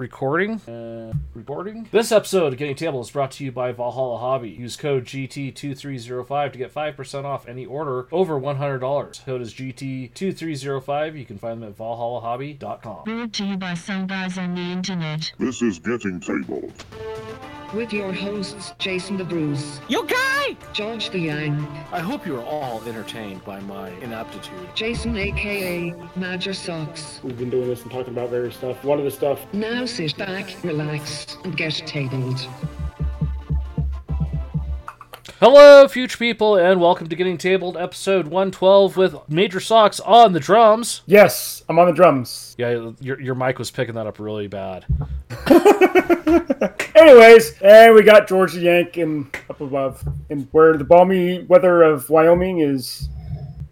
recording. Uh, recording. This episode of Getting Tabled is brought to you by Valhalla Hobby. Use code GT2305 to get 5% off any order over $100. Code is GT2305. You can find them at valhallahobby.com. Brought to you by some guys on the internet. This is Getting Tabled. With your hosts, Jason the Bruce, You guy! George the Yank, I hope you are all entertained by my inaptitude. Jason aka Major Socks. We've been doing this and talking about various stuff. One of the stuff Now sit back, relax, and get tabled. Hello, future people, and welcome to Getting Tabled, episode 112 with Major Socks on the drums. Yes, I'm on the drums. Yeah, your, your mic was picking that up really bad. Anyways, and we got George the Yank and up above, and where the balmy weather of Wyoming is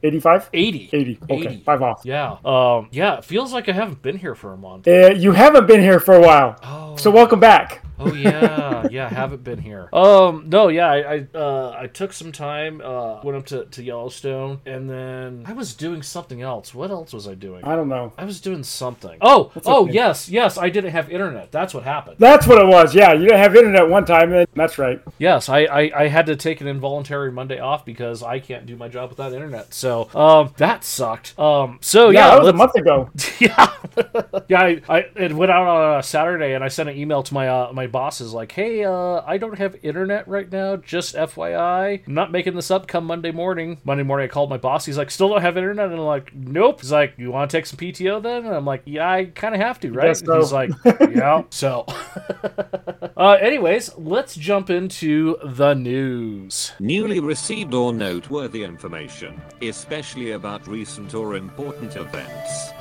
85? 80. 80. Okay, 80. five off. Yeah. Um. Yeah. It feels like I haven't been here for a month. Uh, you haven't been here for a while, Oh. so welcome back. Oh yeah. Yeah. I haven't been here. Um. No. Yeah. I. I. Uh. I took some time. Uh. Went up to to Yellowstone, and then I was doing something else. What else was I doing? I don't know. I was doing something. Oh. Oh. okay. Yes. Yes. I didn't have internet. That's what happened. That's what it was. Yeah, you didn't have internet one time. Then that's right. Yes. I. I, I had to take an involuntary Monday off because I can't do my job without internet. So. Um. That sucked. Um. So Yeah, yeah. that was a month ago. yeah, yeah. I, I it went out on a Saturday, and I sent an email to my uh, my bosses like, "Hey, uh, I don't have internet right now. Just FYI, I'm not making this up. Come Monday morning. Monday morning, I called my boss. He's like, "Still don't have internet," and I'm like, "Nope." He's like, "You want to take some PTO then?" And I'm like, "Yeah, I kind of have to, right?" so. He's like, "Yeah." so, uh, anyways, let's jump into the news. Newly received or noteworthy information, especially about recent or important events.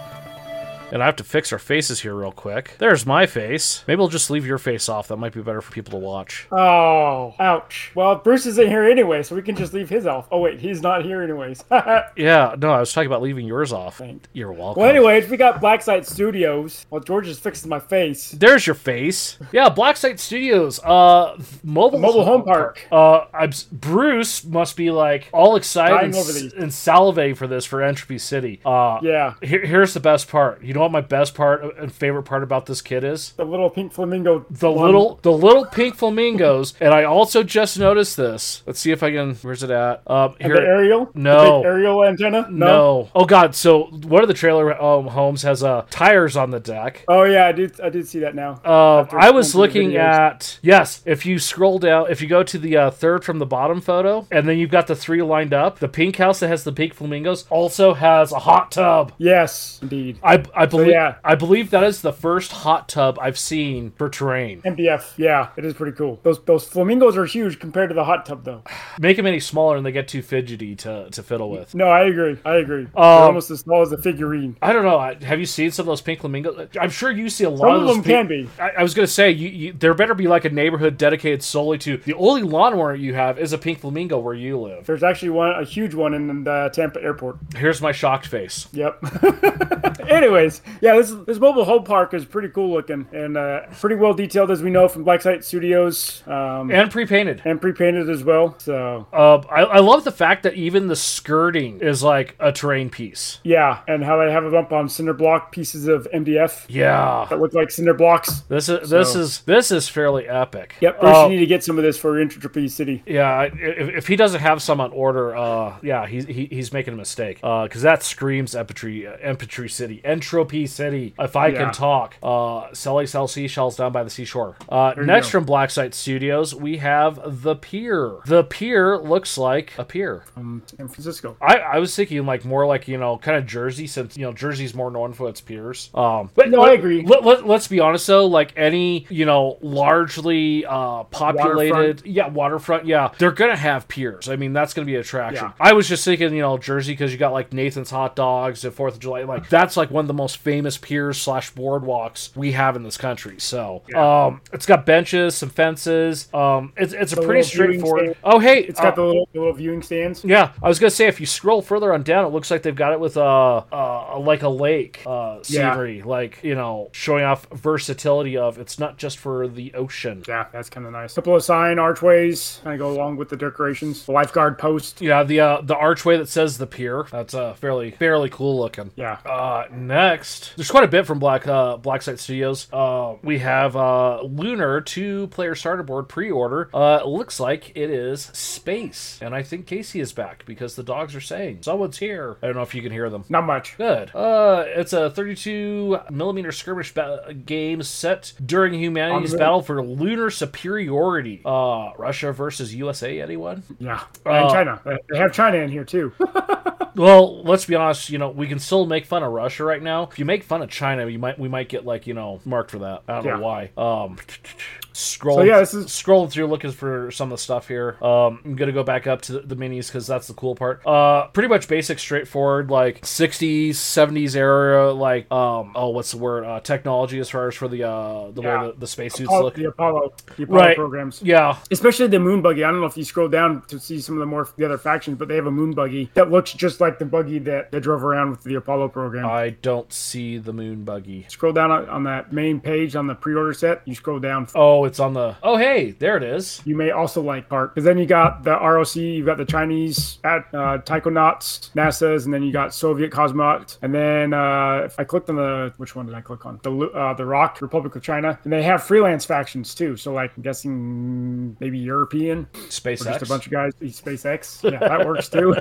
And I have to fix our faces here real quick. There's my face. Maybe we'll just leave your face off. That might be better for people to watch. Oh, ouch. Well, Bruce isn't here anyway, so we can just leave his off. Oh wait, he's not here anyways. Yeah, no, I was talking about leaving yours off. You're welcome. Well, anyways, we got Blacksite Studios. Well, George is fixing my face. There's your face. Yeah, Blacksite Studios. Uh, mobile Mobile home park. Uh, I'm, Bruce must be like all excited and, and salivating for this for Entropy City. Uh, Yeah, here, here's the best part. You know what my best part and favorite part about this kid is? the little pink flamingo. The one. little, the little pink flamingos, and I also just noticed this. Let's see if I can. Where's it at? Um, And here. the aerial. No. The aerial antenna. no. Oh God. So one of the trailer um, homes has uh, tires on the deck. Oh yeah, I did. I did see that now. After I was scrolling through the looking at yes. If you scroll down, if you go to the uh, third from the bottom photo, and then you've got the three lined up, the pink house that has the pink flamingos also has a hot tub. Yes, indeed. I, I believe yeah. I believe that is the first hot tub I've seen for terrain. MDF. Yeah, it is pretty cool. Those those flamingos are huge compared to the hot tub though. Make them any smaller and they get too fidgety to, to fiddle with. No, I agree. I agree. They're Um, almost as small as a figurine. I don't know. Have you seen some of those pink flamingos? I'm sure you see a lot Some of them can be. I, I was gonna say you, you, there better be like a neighborhood dedicated solely to the only lawnmower you have is a pink flamingo where you live. There's actually one, a huge one in the Tampa airport. Here's my shocked face. Yep. Anyways, yeah, this this mobile home park is pretty cool looking and uh, pretty well detailed, as we know from Blacksite Studios, um, and, pre-painted. And pre-painted as well. So Uh, I, I love the fact that even the skirting is like a terrain piece. yeah, and how they have it up on cinder block pieces of MDF Yeah, that look like cinder blocks. this is this So- is this is fairly epic. Yep, Bruce, Uh, you need to get some of this for Entropy City. Yeah, if, if he doesn't have some on order, uh, yeah, he's he, he's making a mistake. Uh, because that screams Empatry, uh, Empatry City, Entropy City. If I Yeah. can talk, uh, Selly sell seashells down by the seashore. Uh, next from Blacksite Studios, we have the Pier. The Pier looks like a pier. from San Francisco. I, I was thinking like more like you know kind of Jersey since you know Jersey's more known for its piers. Um, but No, let, I agree. Let, let, let's be honest though, like any you know largely uh, populated, Waterfront. yeah, waterfront, yeah, they're gonna have piers. I mean that's gonna be an attraction. Yeah. I was just thinking you know Jersey because you got like Nathan's Hot Dogs and Fourth of July, like that's like one of the most famous piers slash boardwalks we have in this country. So um, it's got benches, some fences. Um, it's it's a pretty straightforward. Oh hey, It's got uh, the little, the little viewing stands. yeah, I was gonna say if you scroll further on down, it looks like they've got it with uh, uh like a lake uh Yeah. scenery, like you know, showing off versatility of it's not just for the ocean. Yeah, that's kind of nice. couple of sign archways kind of go along with the decorations. The lifeguard post. Yeah, the uh, the archway that says the pier. That's uh fairly fairly cool looking. Yeah. Uh, next next? There's quite a bit from Black uh, Blacksite Studios. Uh, we have uh, Lunar two player starter board pre order. Uh, it looks like it is space, and I think Casey is back because the dogs are saying someone's here. I don't know if you can hear them. Not much. Good. Uh, it's a 32 millimeter skirmish ba- game set during humanity's On battle for lunar superiority. Uh, Russia versus USA. Anyone? Yeah. Uh, and China. They- They have China in here too. Well, let's be honest. You know, we can still make fun of Russia right now. If you make fun of China, you might we might get like you know marked for that. I don't Yeah. know why. Um, scrolling. So, yeah, this is- scrolling through looking for some of the stuff here. Um, I'm gonna go back up to the, the minis because that's the cool part. Uh, pretty much basic, straightforward, like 60s, 70s era, like um, oh, what's the word? Uh, technology as far as for the uh the Yeah. way the, the spacesuits Apollo- look. the Apollo, the Apollo Right. programs. Yeah, Especially the moon buggy. I don't know if you scroll down to see some of the more the other factions, but they have a moon buggy that looks just like the buggy that they drove around with the Apollo program. I don't see the moon buggy. scroll down on, on that main page on the pre-order set. You scroll down. Oh, it's on the. Oh, hey, there it is. You may also like part because then you got the ROC, you've got the Chinese at uh, Taikonauts, NASA's, and then you got Soviet cosmonauts. And then uh, if I clicked on the which one did I click on? The uh, the Rock Republic of China, and they have freelance factions too. So like I'm guessing maybe European, SpaceX. just a bunch of guys. SpaceX, yeah, that works too.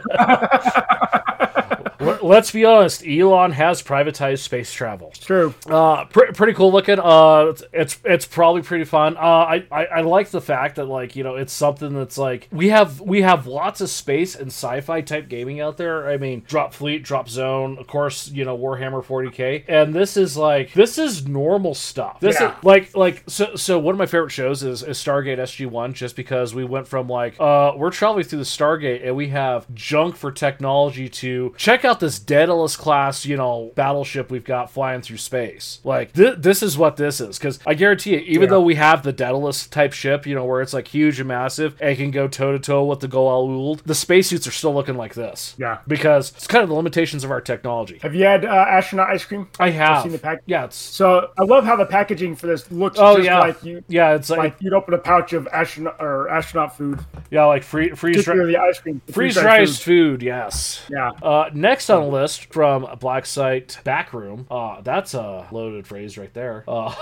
Let- Let's be honest. Elon has privatized space travel. True. Uh, pre- pretty cool looking. Uh, it's, it's it's probably pretty fun. Uh, I, I I like the fact that like you know it's something that's like we have we have lots of space and sci-fi type gaming out there. I mean, Drop Fleet, Drop Zone, of course, you know Warhammer 40k, and this is like this is normal stuff. This Yeah. is like like so so one of my favorite shows is, is Stargate SG One, just because we went from like uh we're traveling through the Stargate and we have junk for technology to check out this Daedalus class you know battleship we've got flying through space. Like th- this is what this is because I guarantee you, even Yeah. though we have the Daedalus type ship, you know where it's like huge and massive and can go toe to toe with the Goa'uld, the spacesuits are still looking like this. Yeah. because it's kind of the limitations of our technology. Have you had uh, astronaut ice cream? I have. seen the pack- Yeah, it's So I love how the packaging for this looks oh just yeah, like you. yeah. It's like, Like you'd open a pouch of astronaut or astronaut food, yeah, like free freeze particularly ice cream. freeze dried food. Yes. Yeah. Uh, next on the list from Black Site Backroom. Uh, that's a loaded phrase right there. Uh,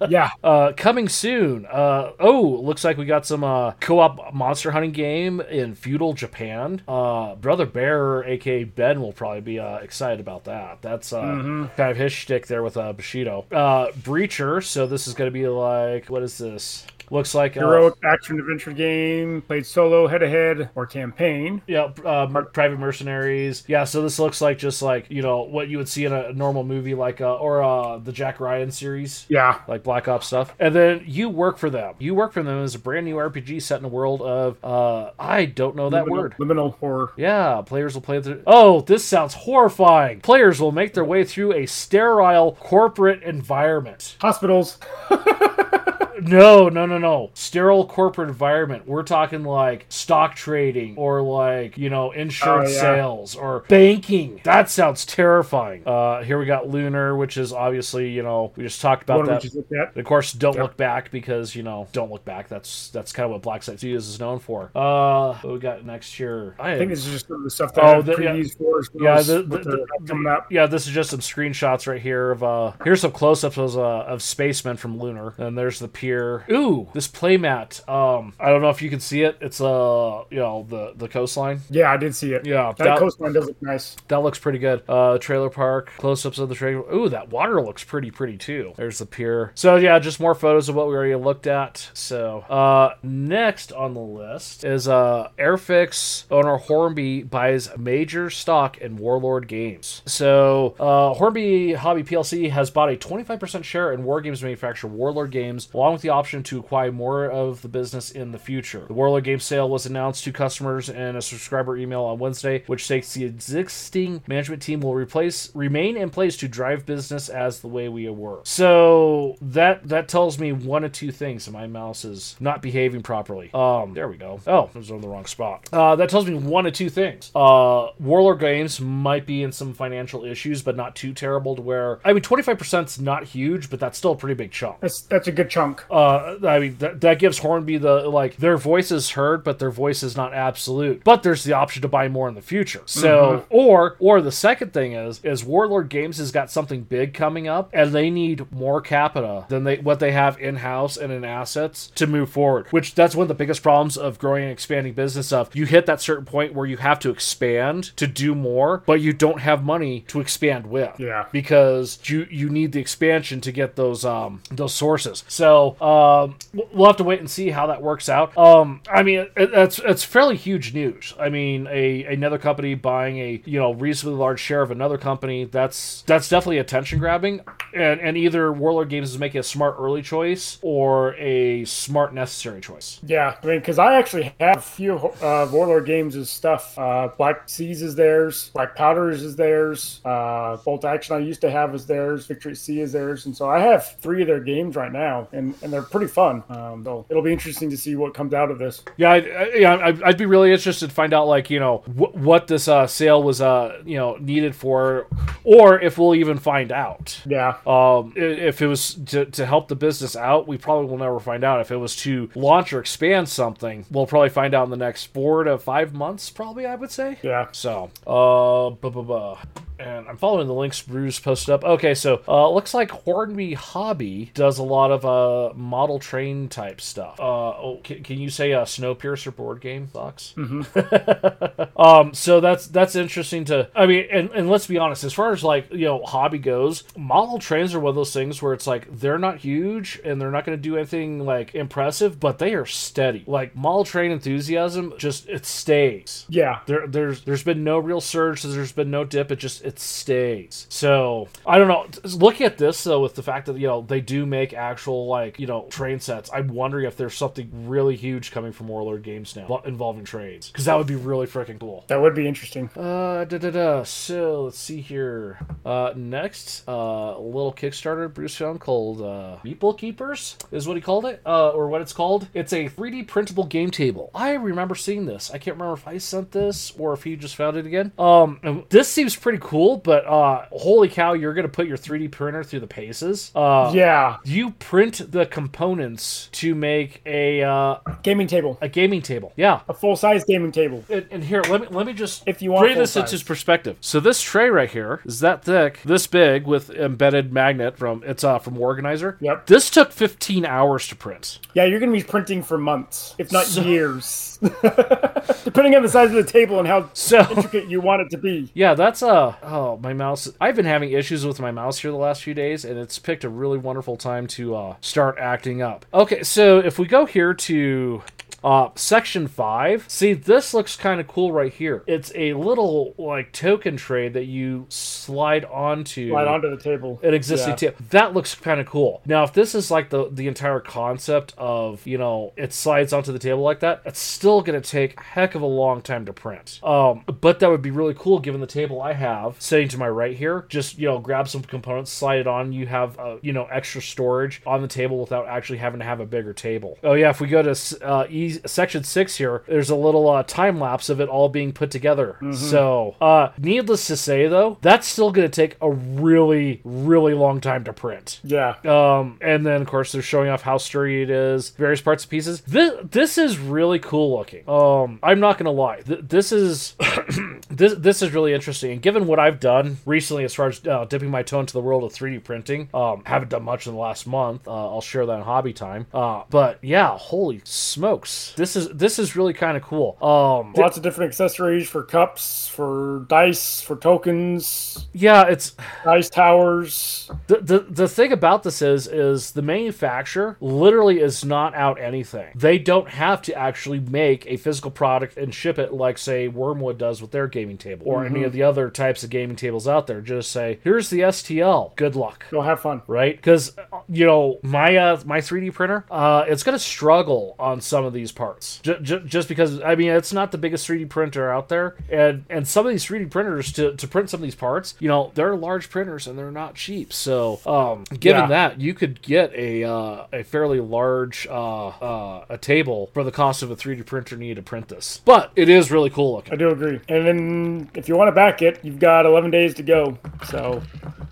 Yeah. uh, coming soon. Uh, oh, looks like we got some uh, co-op monster hunting game in feudal Japan. Uh, Brother Bear, aka Ben, will probably be uh, excited about that. That's uh, Mm-hmm. kind of his shtick there with uh, Bushido. Uh, Breacher. So this is going to be like what is this? Looks like uh, Heroic action adventure game played solo, head to head, or campaign. Yeah, uh, private mercenaries. Yeah, so this looks like just like you know what you would see in a normal movie, like uh, or uh, the Jack Ryan series, Yeah. like Black Ops stuff. And then you work for them. You work for them as a brand new RPG set in a world of uh, I don't know that Liminal- word. Liminal horror. Yeah, players will play through. Oh, this sounds horrifying. Players will make their way through a sterile corporate environment. Hospitals. No, no, no, no. Sterile corporate environment. We're talking like stock trading or like, you know, insurance Oh, yeah. sales or banking. That sounds terrifying. Uh here we got Lunar, which is obviously, you know, we just talked about What that. just looked at. Of course, don't Yeah. look back because you know, don't look back. That's that's kind of what Black Site Studios is known for. Uh, what we got next year? I, I think this is just some of the stuff that Oh, the- yeah. for yeah, the, the, the- coming up. yeah, this is just some screenshots right here of uh. Here's some close-ups of uh, of spacemen from Lunar, and there's the pier. Ooh, this playmat. Um, I don't know if you can see it. It's uh, you know, the the coastline. Yeah, I did see it. Yeah, That, that- coastline does look nice. That looks pretty good. Uh, trailer park, close-ups of the trailer. Ooh, that water looks pretty pretty too. There's the pier. So yeah, just more photos of what we already looked at. So uh, next on the list is uh, Airfix owner Hornby buys major stock in Warlord Games. So uh, Hornby Hobby PLC has bought a 25% share in War Games manufacturer Warlord Games, along with the option to acquire more of the business in the future. The Warlord Games sale was announced to customers in a subscriber email on Wednesday, which states the existing management team will replace remain in place to drive business as the way we were. So that that tells me one of two things. My mouse is not behaving properly. Um, there we go. Oh, it was on the wrong spot. Uh, that tells me one of two things. Uh, Warlord Games might be in some financial issues, but not too terrible to where. I mean, twenty five percent is not huge, but that's still a pretty big chunk. That's that's a good chunk. Uh, I mean, that, that gives Hornby the like their voice is heard, but their voice is not absolute. But there's the option to buy more in the future. So, or or the second thing is is Warlord Games has got something big coming up, and they need more capita than they what they have in house and in assets to move forward. Which that's one of the biggest problems of growing and expanding business. Of you hit that certain point where you have to expand to do more, but you don't have money to expand with Yeah. because you you need the expansion to get those um those sources. So um we'll have to wait and see how that works out. Um I mean it, it's it's fairly huge news. I mean a another company buying a you know reasonably large share of another company that's that's definitely attention grabbing and and either Warlord Games is making a smart early choice or a smart necessary choice. Yeah, I mean, because I actually have a few uh, Warlord Games' stuff. Uh, Black Seas is theirs, Black Powders is theirs, uh, Bolt Action I used to have is theirs, Victory Sea is theirs, and so I have three of their games right now, and, and they're pretty fun. Um, so it'll be interesting to see what comes out of this. Yeah, I, I, yeah, I'd, I'd be really interested to find out, like, you know, wh- what this uh, sale was, uh, you know, needed for, or if we'll even find out. Yeah, Um, if it was to, to help the business out, we probably will never find out. If it was to launch or expand something, we'll probably find out in the next four to five months, probably, I would say. yeah. So, uh, buh, buh, buh. And I'm following the links Bruce posted up. Okay, so uh, looks like Hornby Hobby does a lot of uh model train type stuff. Uh, oh, can, can you say a Snowpiercer board game, Fox? um, so that's that's interesting to. I mean, and, and let's be honest, as far as like you know, hobby goes, model trains are one of those things where it's like they're not huge and they're not going to do anything like impressive, but they are steady. Like model train enthusiasm, just it stays. Yeah, There, there's there's been no real surge. There's been no dip. It just it stays. So I don't know. Looking at this though, with the fact that you know they do make actual like you know train sets, I'm wondering if there's something really huge coming from Warlord Games now involving trains because that would be really freaking cool. that would be interesting. Uh, da da da. So let's see here. Uh, next, uh, a little Kickstarter Bruce found called uh, Meeple Keepers is what he called it, uh, or what it's called. It's a 3D printable game table. I remember seeing this. I can't remember if I sent this or if he just found it again. Um, this seems pretty cool, but uh, holy cow, you're gonna put your 3D printer through the paces. Uh, Yeah, You print the components to make a uh, gaming table, a gaming table. Yeah, a full size gaming table. and, and here let me let me just If you want bring this into perspective. So this tray right here is that thick, this big with embedded magnet from it's uh from Organizer. Yep. This took 15 hours to print. Yeah, you're going to be printing for months, if not So- years, depending on the size of the table and how So intricate you want it to be. yeah, that's uh oh my mouse. I've been having issues with my mouse here the last few days, and it's picked a really wonderful time to uh start acting up. Okay, so if we go here to uh, section five. See, this looks kind of cool right here. It's a little like token tray that you slide onto. Right onto the table. an existing Yeah. table. That looks kind of cool. Now, if this is like the the entire concept of you know it slides onto the table like that, it's still going to take a heck of a long time to print. Um, but that would be really cool given the table I have sitting to my right here. Just you know grab some components, slide it on. You have uh, you know extra storage on the table without actually having to have a bigger table. Oh yeah, if we go to uh, e- section six here, there's a little uh, time lapse of it all being put together. So, uh, needless to say though, that's still going to take a really really long time to print. Yeah. Um, and then of course they're showing off how sturdy it is, various parts and pieces. This this is really cool looking. Um, I'm not gonna lie, Th- this is this this is really interesting. And given what I've done recently as far as uh, dipping my toe into the world of 3D printing, um, haven't done much in the last month. Uh, I'll share that in hobby time. Uh, but yeah, holy smokes, this is this is really kind of cool. Um, Lots of different accessories for cups, for dice, for tokens, yeah, it's dice towers. the, the the thing about this is is the manufacturer literally is not out anything. They don't have to actually make a physical product and ship it like say Wyrmwood does with their gaming table or any of the other types of gaming tables out there. Just say, here's the STL. Good luck. Go have fun. Right, because you know my uh, my 3D printer, uh, it's gonna struggle on some of these parts, j- j- just because I mean it's not the biggest 3D printer out there, and and some of these 3D printers to, to print some of these parts, you know, they're large printers and they're not cheap. So, um, given Yeah. that, you could get a uh, a fairly large uh, uh, a table for the cost of a 3D printer needed to print this. but it is really cool looking. I do agree. And then if you want to back it, you've got 11 days to go. So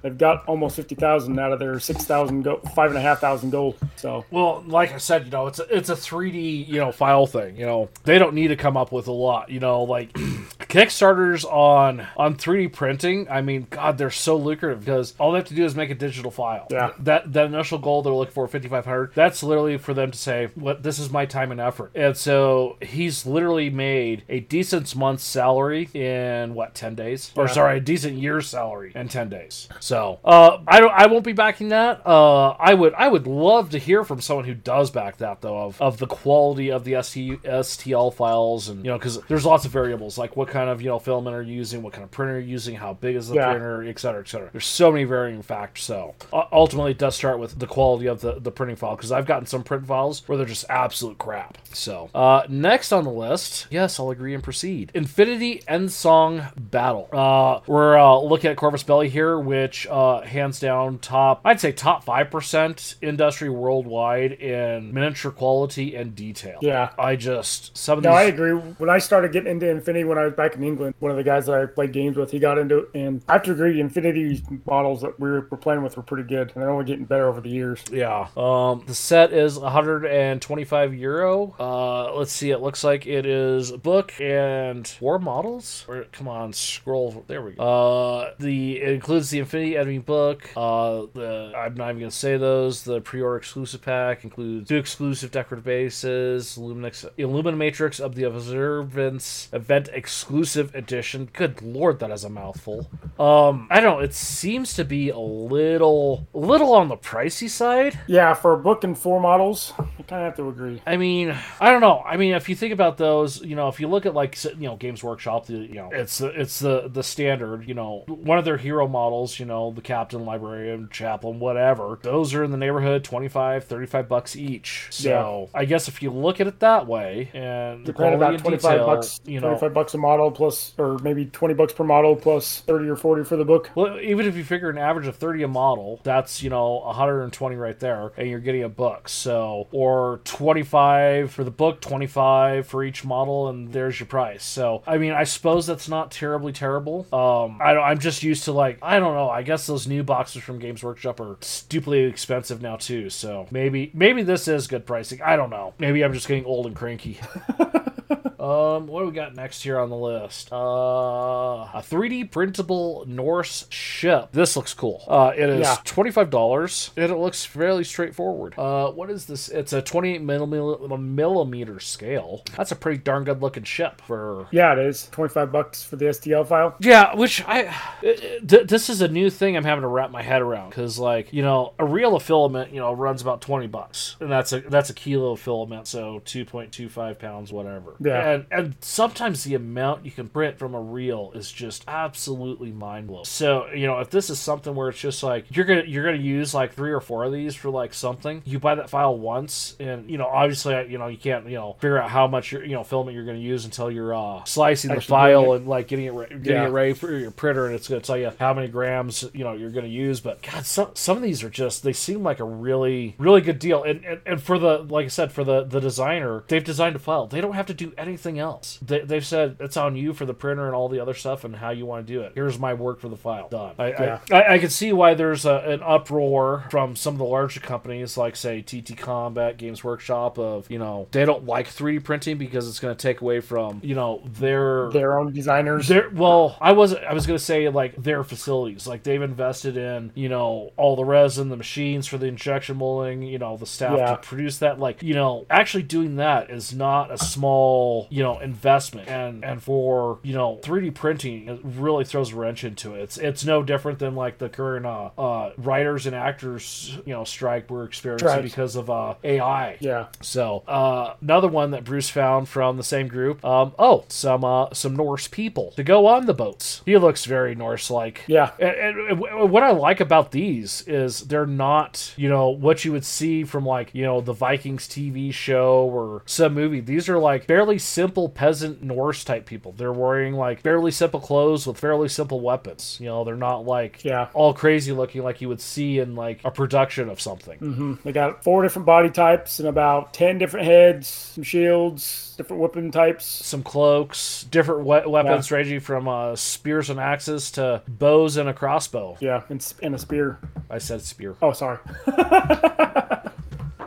they've got almost 50,000 out of their 6,000 go, five and a half thousand goal. So Well, like I said, you know, it's a, it's a 3D, you know, file thing. You know, they don't need to come up with a lot. You know, like Kickstarters on on 3D printing. I mean, God, they're so lucrative because all they have to do is make a digital file. Yeah. That that initial goal they're looking for, 5,500. That's literally for them to say, "What this is my time and effort." And so he's literally made a decent month's salary in what 10 days, or Yeah. sorry, a decent year's salary in 10 days. So uh, I don't, I won't be backing that. Uh, I would, I would love to hear from someone who does back that though of, of the quality of the ST, STL files and you know because there's lots of variables like what kind of you know filament are you using, what kind of printer you're using, how big is the Yeah. printer, et cetera, et cetera. There's so many varying factors. So uh, ultimately, it does start with the quality of the, the printing file because I've gotten some print files where they're just absolute crap. So uh, next on the list, yes, I'll agree and proceed. Infinity End Song Battle. Uh, we're uh, looking at Corvus Belli here, which uh, hands down top, I'd say top five percent industry worldwide in miniature quality and detail. Yeah. I just some of no, these. I agree. When I started getting into Infinity when I was back in England, one of the guys that I played games with, he got into it. And I have to agree, Infinity models that we were, were playing with were pretty good. And they're only getting better over the years. Yeah. Um, the set is 125 euro. Uh, let's see. It looks like it is a book and four models. Or come on, scroll. There we go. Uh, the it includes the Infinity Enemy book. Uh, the I'm not even gonna say those. The pre-order exclusive pack includes two exclusive decorative bases, Illuminix, Illuminatrix of the Observance event exclusive edition. Good lord, that is a mouthful. Um, I don't know. It seems to be a little, little on the pricey side. Yeah, for a book and four models, I kind of have to agree. I mean, I don't know. I mean, if you think about those, you know, if you look at like you know Games Workshop, the you know it's the it's the the standard. You know, one of their hero models, you know, the captain, librarian, chaplain, whatever. Those are in the neighborhood 25, 35 bucks each. So I guess if you look at it that way, and the You're paying quality about 25 detail, bucks, you know, 25 bucks a model plus, or maybe 20 bucks per model plus 30 or 40 for the book. Well, even if you figure an average of 30 a model, that's, you know, 120 right there, and you're getting a book. So, or 25 for the book, 25 for each model, and there's your price. So, I mean, I suppose that's not terribly terrible. Uh, Um, I don't, I'm just used to, like, I don't know, I guess those new boxes from Games Workshop are stupidly expensive now, too. So, maybe, maybe this is good pricing. I don't know. Maybe I'm just getting old and cranky. Um, what do we got next here on the list? Uh, a 3D printable Norse ship. This looks cool. Uh, it is Yeah. twenty-five dollars, and it looks fairly straightforward. Uh, what is this? It's a twenty-eight millimeter, millimeter scale. That's a pretty darn good looking ship for. Yeah, it is. 25 bucks for the STL file. Yeah, which I it- th- this is a new thing I'm having to wrap my head around because like you know a reel of filament you know runs about twenty bucks and that's a that's a kilo of filament so two point two five pounds whatever Yeah. And and sometimes the amount you can print from a reel is just absolutely mind blowing so you know if this is something where it's just like you're gonna you're gonna use like three or four of these for like something you buy that file once and you know obviously you know you can't you know figure out how much you know filament you're gonna use until you're uh slicing the file and like getting it re- getting Yeah. it ready for your printer and it's to tell you how many grams you know you're going to use but god some, some of these are just they seem like a really really good deal and, and and for the like i said for the the designer they've designed a file. They don't have to do anything else they, they've said it's on you for the printer and all the other stuff and how you want to do it here's my work for the file done i Yeah. I, I, I can see why there's a, an uproar from some of the larger companies like say tt combat games workshop of you know they don't like 3d printing because it's going to take away from you know their Their own designers. their well, I was I was gonna say like their facilities, like they've invested in you know all the resin, the machines for the injection molding, you know the staff Yeah. to produce that. Like you know, actually doing that is not a small you know investment, and and for you know 3D printing, it really throws a wrench into it. It's it's no different than like the current uh, uh writers and actors you know strike we're experiencing Strikes. because of uh AI. yeah. So uh, another one that Bruce found from the same group. Um, oh, some uh, some Norse people to go on the boats. He looks very Norse-like. Yeah. And, and- and what I like about these is they're not, you know, what you would see from like, you know, the Vikings TV show or some movie. These are like fairly simple peasant Norse type people. They're wearing like fairly simple clothes with fairly simple weapons. You know, they're not like Yeah. all crazy looking like you would see in like a production of something. They got four different body types and about ten different heads, some shields, different weapon types. Some cloaks, different we- weapons ranging from uh, spears and axes to bows and a crossbow. Yeah, and, and a spear. I said spear. Oh, sorry.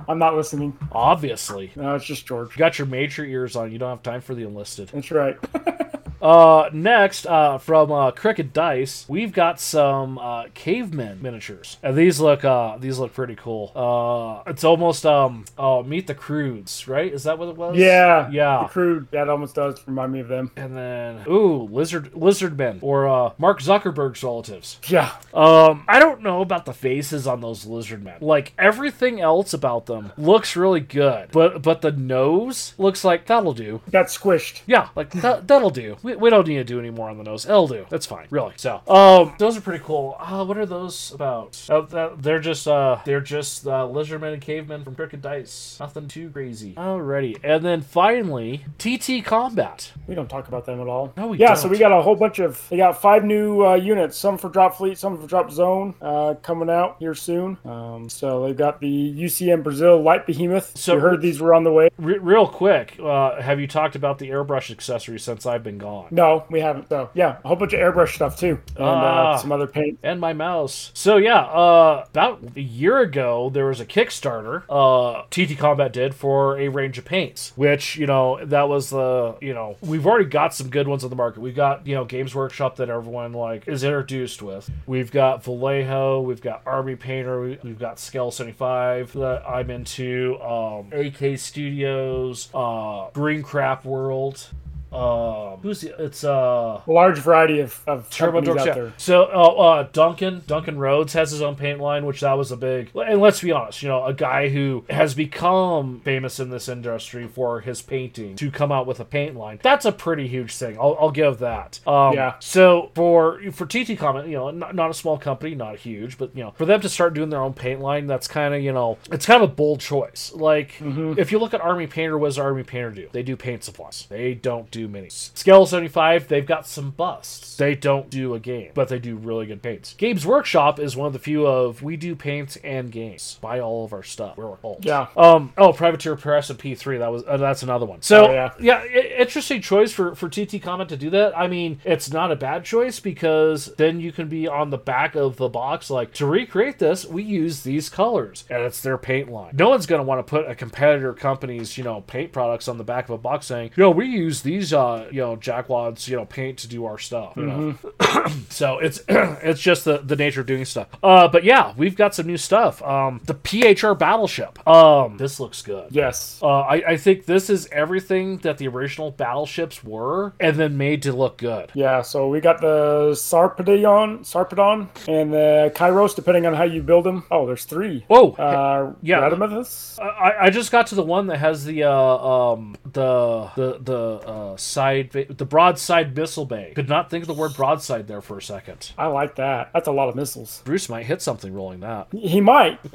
I'm not listening. Obviously. No, it's just George. You got your major ears on. You don't have time for the enlisted. That's right. Uh, next, uh, from uh, Cricket Dice, we've got some uh, cavemen miniatures, and these look uh, these look pretty cool. Uh, it's almost um, oh, Meet the Croods, right? Is that what it was? Yeah. yeah. The crude. That almost does remind me of them. And then, ooh, lizard lizard men or uh, Mark Zuckerberg's relatives. Yeah. Um, I don't know about the faces on those lizard men. Like everything else about them looks really good, but but the nose looks like that'll do. Got squished. Yeah, like that, that'll do. We, we don't need to do any more on the nose. It'll do. That's fine, really. So, um, those are pretty cool. Uh, what are those about? Uh, that, they're just uh, they're just uh, lizardmen and cavemen from Cricket Dice. Nothing too crazy. Alrighty, and then finally, TT Combat. We don't talk about them at all. No, we yeah, don't. so we got a whole bunch of. They got five new uh, units. Some for Drop Fleet, some for Drop Zone, uh, coming out here soon. Um, so they've got the UCM Brazil Light Behemoth. So- we heard these were on the way. Re- real quick, uh, have you talked about the airbrush accessories since I've been gone? No, we haven't. So yeah, a whole bunch of airbrush stuff too, and Ah. uh, some other paint. and my mouse. So yeah, uh, about a year ago, there was a Kickstarter uh, TT Combat did for a range of paints, which you know that was the you know we've already got some good ones on the market. We've got you know Games Workshop that everyone like is introduced with. We've got Vallejo, we've got Army Painter, we- we've got Scale seventy five that I'm into. Um, AK Studios, uh, Green Crap World. Um, who's the, it's uh A large variety of, of Turbo Dorks, yeah. there. So, uh, uh, Duncan, Duncan Rhodes has his own paint line, which that was a big. And let's be honest, you know, a guy who has become famous in this industry for his painting to come out with a paint line, that's a pretty huge thing. I'll, I'll give that. Um, Yeah. So for for TT Combat, you know, not, not a small company, not huge, but you know, for them to start doing their own paint line, that's kind of you know, it's kind of a bold choice. Like if you look at Army Painter, what does Army Painter do? They do paint supplies. They don't do minis. Scale 75, they've got some busts. They don't do a game, but they do really good paints. Games Workshop is one of the few of we do paints and games. Buy all of our stuff. We're old. Yeah. Um. Oh, Privateer Press and P3. That was uh, that's another one. So Oh, yeah. yeah, interesting choice for for TT Combat to do that. I mean, it's not a bad choice because then you can be on the back of the box like to recreate this. We use these colors, and it's their paint line. No one's gonna want to put a competitor company's you know paint products on the back of a box saying, "Yo, we use these uh you know Jackwad's you know paint to do our stuff." You know, so it's it's just the the nature of doing stuff. Uh, but yeah, we've got some new stuff. Um, the PHR battleship. Um, this looks good. Yes. Uh, I, I think this is everything that the original battleships were, and then made to look good. Yeah, so we got the Sarpedon, Sarpedon, and the Kairos, depending on how you build them. Oh, there's three. Whoa! Uh, yeah. Rhadamanthus? I, I just got to the one that has the uh, um the the the uh, side the broadside missile bay. Could not think of the word broadside there for a second. I like that. That's a lot of missiles. Bruce might hit something rolling that. He might.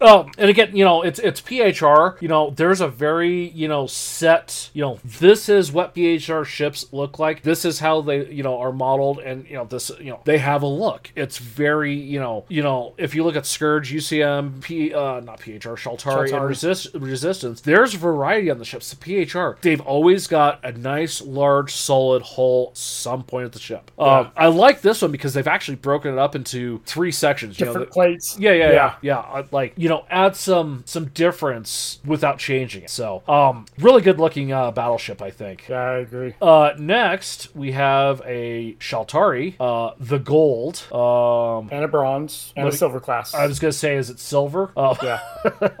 Oh, and again, you know, it's it's PHR. You know, there's a very you know set. You know, this is what PHR ships look like. This is how they you know are modeled, and you know this you know they have a look. It's very you know you know if you look at Scourge, UCM, P uh not PHR, Shaltari, and Resist Resistance. There's variety on the ships. The PHR, they've always got a nice large solid hull. Some point of the ship. Um, I like this one because they've actually broken it up into three sections. You know, Different the- plates. yeah, yeah, yeah, Yeah. yeah. Like you know, add some some difference without changing it. So, um, really good looking uh, battleship, I think. Yeah, I agree. Uh, next we have a Shaltari, uh, the gold. Um, And a bronze and a silver class. I was gonna say, is it silver? Uh, yeah.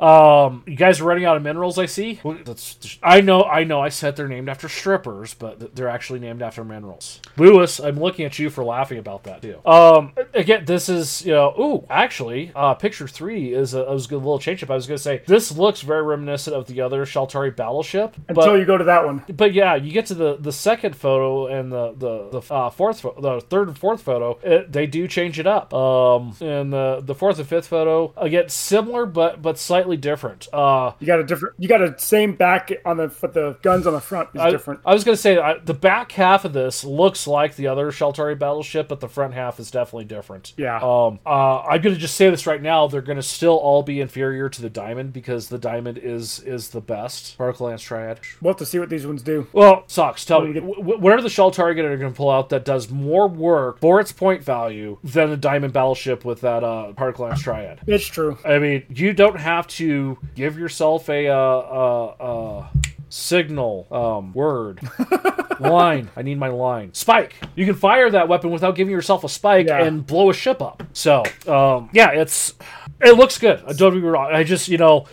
um, you guys are running out of minerals. I see. That's, I know, I know. I said they're named after strippers, but they're actually named after minerals. Lewis, I'm looking at you for laughing about that too. Um, again, this is you know, ooh, actually, uh, picture three is a, was a good little change up. I was gonna say this looks very reminiscent of the other Shaltari battleship, Until you go to that one. but yeah, you get to the the second photo and the the the uh, fourth pho- the third and fourth photo, it, they do change it up. Um, and the the fourth and fifth photo again similar but but slightly different. Uh, You got a different. You got a same back on the, but the guns on the front is I, different. I was gonna say I, the back half of this looks like the other Shaltari battleship, but the front half is definitely different. Yeah. Um. Uh. I'm gonna just say this right now. They're gonna still all be inferior to the diamond because the diamond is is the best particle lance triad. We'll have to see what these ones do. Well, sucks. Tell What me, get- what are the Shaltari are going to pull out that does more work for its point value than a diamond battleship with that uh, particle lance triad? It's true. I mean, you don't have to give yourself a uh, uh, uh, signal um, word line. I need my line. Spike. You can fire that weapon without giving yourself a spike Yeah. and blow a ship up. So, um, yeah, it's it looks good. I don't me wrong. I just you know.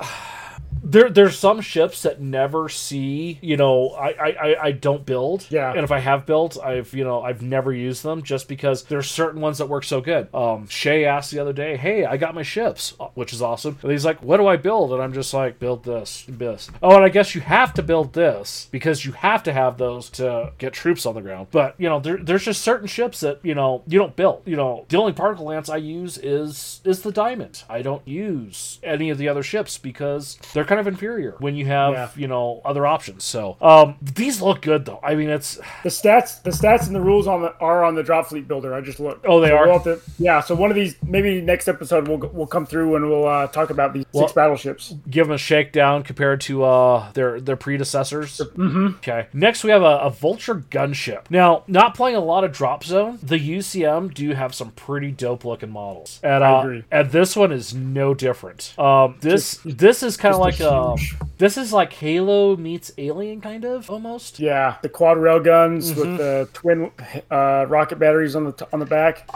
There, there's some ships that never see, you know, I, I, I- don't build. Yeah. And if I have built, I've, you know, I've never used them just because there's certain ones that work so good. Um, Shay asked the other day, hey, I got my ships, uh, which is awesome. And he's like, what do I build? And I'm just like, build this, this. Oh, and I guess you have to build this because you have to have those to get troops on the ground. But, you know, there, there's just certain ships that, you know, you don't build. You know, the only particle lance I use is, is the diamond. I don't use any of the other ships because they're kind of inferior when you have, Yeah. you know, other options. So, um, these look good though. I mean, it's, The stats, the stats and the rules on the are on the drop fleet builder. I just looked. Oh, they So are? we'll to- yeah. So one of these, maybe next episode, we'll we'll come through and we'll uh, talk about these Well- six battleships. give them a shakedown compared to uh their their predecessors. Mm-hmm. Okay. Next, we have a, a Vulture gunship. Now, not playing a lot of Drop Zone, the UCM do have some pretty dope looking models, and I uh, agree. and this one is no different. Um, this this is kind of like just um, this is like Halo meets Alien, kind of almost. Yeah, the quad rail guns Mm-hmm. with the twin uh, rocket batteries on the t- on the back.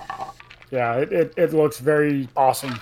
Yeah, it, it, it looks very awesome.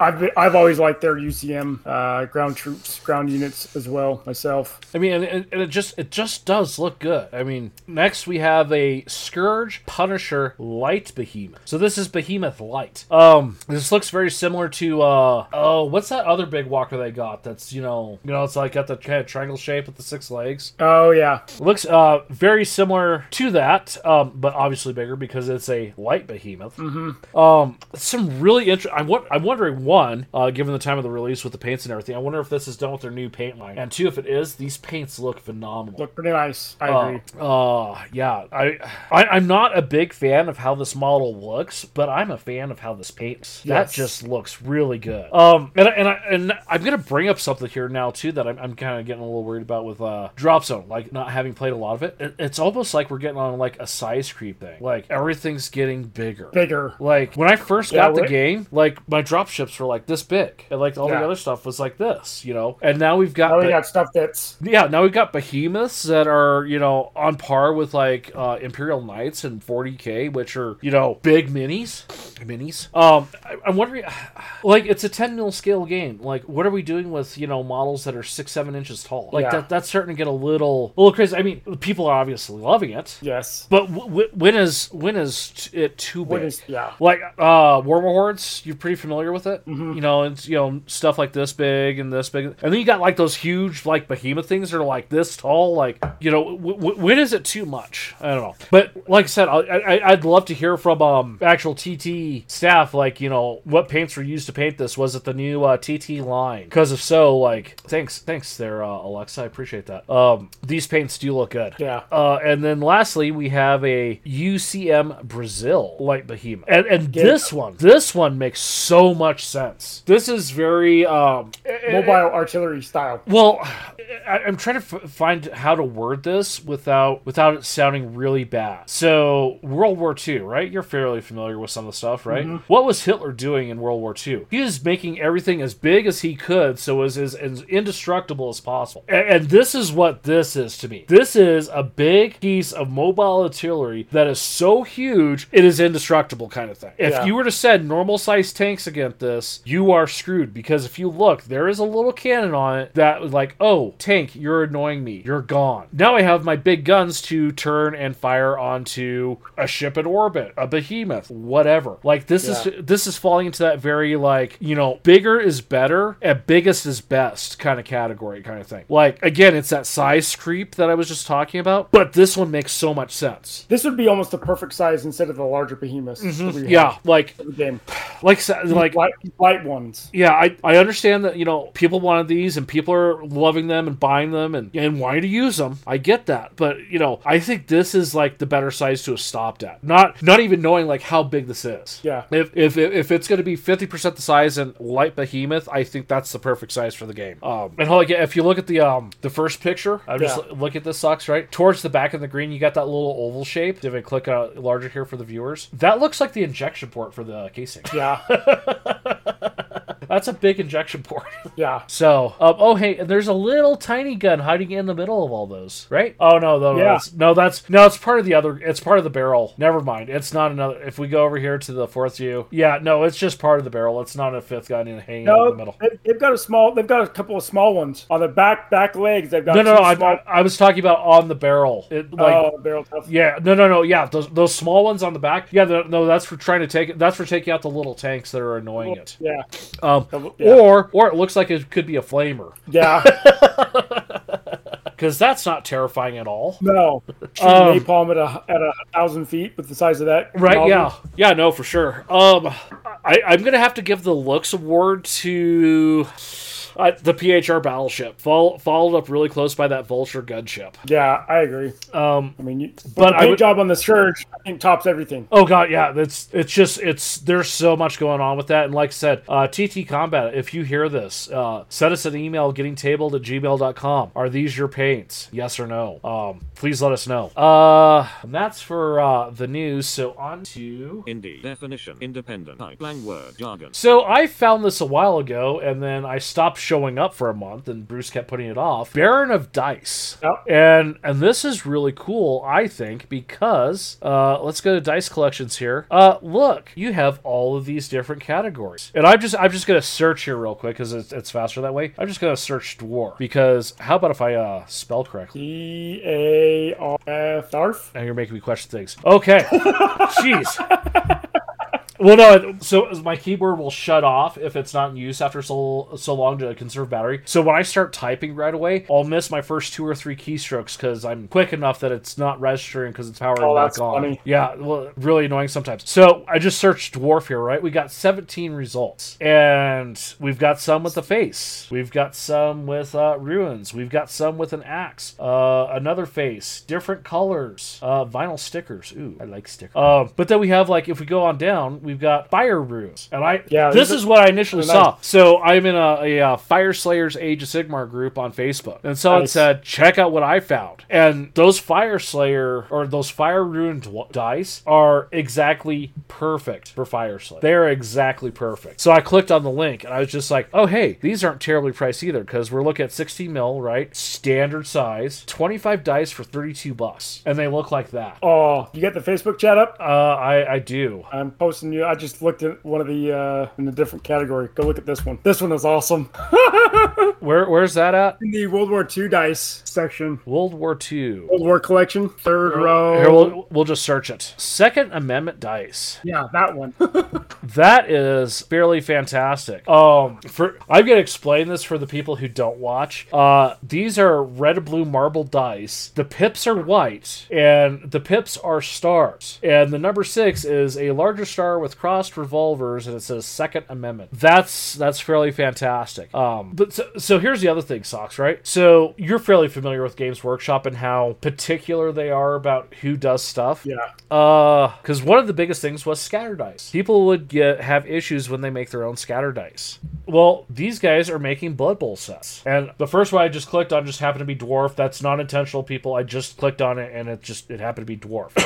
I've been, I've always liked their UCM uh, ground troops, ground units as well myself. I mean, and, and it just it just does look good. I mean, next we have a Scourge Punisher Light Behemoth. So this is Behemoth Light. Um, this looks very similar to uh oh, what's that other big walker they got? That's you know you know it's like got the kind of triangle shape with the six legs. Oh yeah, It looks uh very similar to that, um, but obviously bigger because it's a light behemoth. Mm-hmm. Um, some really interesting. I'm I'm wondering one, uh, given the time of the release with the paints and everything, I wonder if this is done with their new paint line, and two, if it is, these paints look phenomenal. look pretty nice. I Uh, agree. uh, yeah. I, I I'm not a big fan of how this model looks, but I'm a fan of how this paints. That just looks really good. Um, and and I, and I'm gonna bring up something here now too that I'm, I'm kind of getting a little worried about with uh Drop Zone, like not having played a lot of it. it. It's almost like we're getting on like a size creep thing. Like everything's getting bigger. Bigger. Like when I first Yeah, got the game, like my drop ships were like this big, and like all the other stuff was like this, you know. And now we've got Now we the- got stuff that's yeah, now we've got behemoths that are, you know, on par with like uh, Imperial Knights and 40k, which are, you know, big minis. Minis. Um, I, I'm wondering, like, it's a 10 mil scale game. Like, what are we doing with, you know, models that are six, seven inches tall? Like, Yeah. that, that's starting to get a little, a little crazy. I mean, people are obviously loving it, yes. but w- w- when is when is t- it too big? Is yeah? like uh War Hordes, you're pretty familiar with it. Mm-hmm. You know, it's you know stuff like this big and this big, and then you got like those huge like behemoth things that are like this tall. Like you know, w- w- when is it too much? I don't know. But like I said, I, I I'd love to hear from um actual TT staff. Like you know, what paints were used to paint this? Was it the new uh, TT line? Because if so, like thanks thanks there uh, Alexa, I appreciate that. Um, these paints do look good. Yeah. Uh, and then lastly, we have a UCM Brazil light behemoth, and, and this one, this one makes so much sense. This is very um, Mobile artillery style. well. I, I'm trying to f- find how to word this without without it sounding really bad. So World War II, right? You're fairly familiar with some of the stuff, right? What was Hitler doing in World War II? He was making everything as big as he could, so as as, as indestructible as possible. And, and this is what this is to me. This is a big piece of mobile artillery that is so huge it is indestructible, kind of thing. If Yeah. you were to send normal sized tanks against this, this, you are screwed because if you look, there is a little cannon on it that was like, oh, tank, you're annoying me. You're gone. Now I have my big guns to turn and fire onto a ship in orbit, a behemoth, whatever. Like this is this is falling into that very like, you know, bigger is better and biggest is best kind of category kind of thing. Like again, it's that size creep that I was just talking about, but this one makes so much sense. This would be almost the perfect size instead of the larger behemoths. that we have Mm-hmm. Yeah, like the game. like like light, ones. yeah, I, I understand that, you know, people wanted these and people are loving them and buying them and, and wanting to use them. I get that. But, you know, I think this is like the better size to have stopped at. Not not even knowing like how big this is. Yeah. If if, if it's going to be 50% the size and light behemoth, I think that's the perfect size for the game. Um, and like, if you look at the um the first picture, I'm just Yeah. look at this sucks, right? Towards the back of the green, you got that little oval shape. If I click uh, larger here for the viewers, that looks like the injection port for the casing. Yeah. That's a big injection port. Yeah. So, um, oh hey, and there's a little tiny gun hiding in the middle of all those, right? Oh no, no, no, Yeah. that's, no, that's no, it's part of the other. It's part of the barrel. Never mind, it's not another. If we go over here to the fourth view, yeah, no, it's just part of the barrel. It's not a fifth gun in hanging out in the middle. they- they've got a small. They've got a couple of small ones on the back back legs. They've got No, no, no. I, small. I, I was talking about on the barrel. It, like, oh, barrel tough. yeah, no, no, no. Yeah, those those small ones on the back. Yeah, no, no, that's for trying to take. That's for taking out the little tanks that are annoying it. Yeah. Um, Yeah. or or it looks like it could be a flamer Yeah. because that's not terrifying at all. No. Shooting Um, napalm at a at a thousand feet with the size of that. Right? nozzle. Yeah, yeah. No, for sure. Um, I, I'm gonna have to give the looks award to uh, the PHR battleship, Fol- followed up really close by that Vulture gunship. Yeah, I agree. Um, I mean, you, but, But the I paint would- job on the Surge I think tops everything. oh god, yeah. That's it's just it's there's so much going on with that, and like I said, uh, TT Combat. If you hear this, uh, send us an email gettingtabled at gmail.com. Are these your paints? Yes or no? Um, please let us know. Uh, and that's for uh, the news. So on to Indie definition independent type word jargon. So I found this a while ago, and then I stopped showing up for a month, and Bruce kept putting it off. Baron of Dice, Yep. and and this is really cool, I think, because uh, let's go to Dice Collections here. Uh, look, you have all of these different categories, and I'm just I'm just gonna search here real quick because it's, it's faster that way. I'm just gonna search dwarf because how about if I uh, spell correctly? D A R F Darf. Now you're making me question things. Okay. Jeez. Well, no. So my keyboard will shut off if it's not in use after so so long to conserve battery. So when I start typing right away, I'll miss my first two or three keystrokes because I'm quick enough that it's not registering because it's powering Oh, back on. funny. Yeah, well, really annoying sometimes. So I just searched dwarf here, right? We got 17 results, and we've got some with a face. We've got some with uh, ruins. We've got some with an axe. Uh, another face, different colors, uh, vinyl stickers. Ooh, I like stickers. Um, but then we have like if we go on down, we've got fire runes, and I Yeah, this is what I initially they're nice. saw. So I'm in a, a, uh Fyreslayers Age of Sigmar group on Facebook, and someone Nice. said, "Check out what I found." And those Fyreslayer or those Fire Rune dice are exactly perfect for Fyreslayer. They're exactly perfect. So I clicked on the link, and I was just like, "Oh, hey, these aren't terribly priced either because we're looking at 60 mil, right? Standard size, 25 dice for 32 bucks, and they look like that." Oh, you got the Facebook chat up? Uh, I I do. I'm posting you. I just looked at one of the uh, in a different category. Go look at this one. This one is awesome. Where where's that at? In the World War II dice section, World War II. World War collection, third row. Here, we'll, we'll just search it. Second Amendment dice. yeah, that one. That is fairly fantastic. Um, for I'm gonna explain this for the people who don't watch. Uh, these are red blue marble dice. The pips are white, and the pips are stars. And the number six is a larger star with crossed revolvers, and it says Second Amendment. That's that's fairly fantastic. Um, but so, so here's the other thing, socks. Right. So you're fairly familiar with Games Workshop and how particular they are about who does stuff. yeah. Uh, because one of the biggest things was scatter dice. People would get have issues when they make their own scatter dice. Well, these guys are making Blood Bowl sets, and the first one I just clicked on just happened to be dwarf. That's not intentional, people. I just clicked on it, and it just it happened to be dwarf.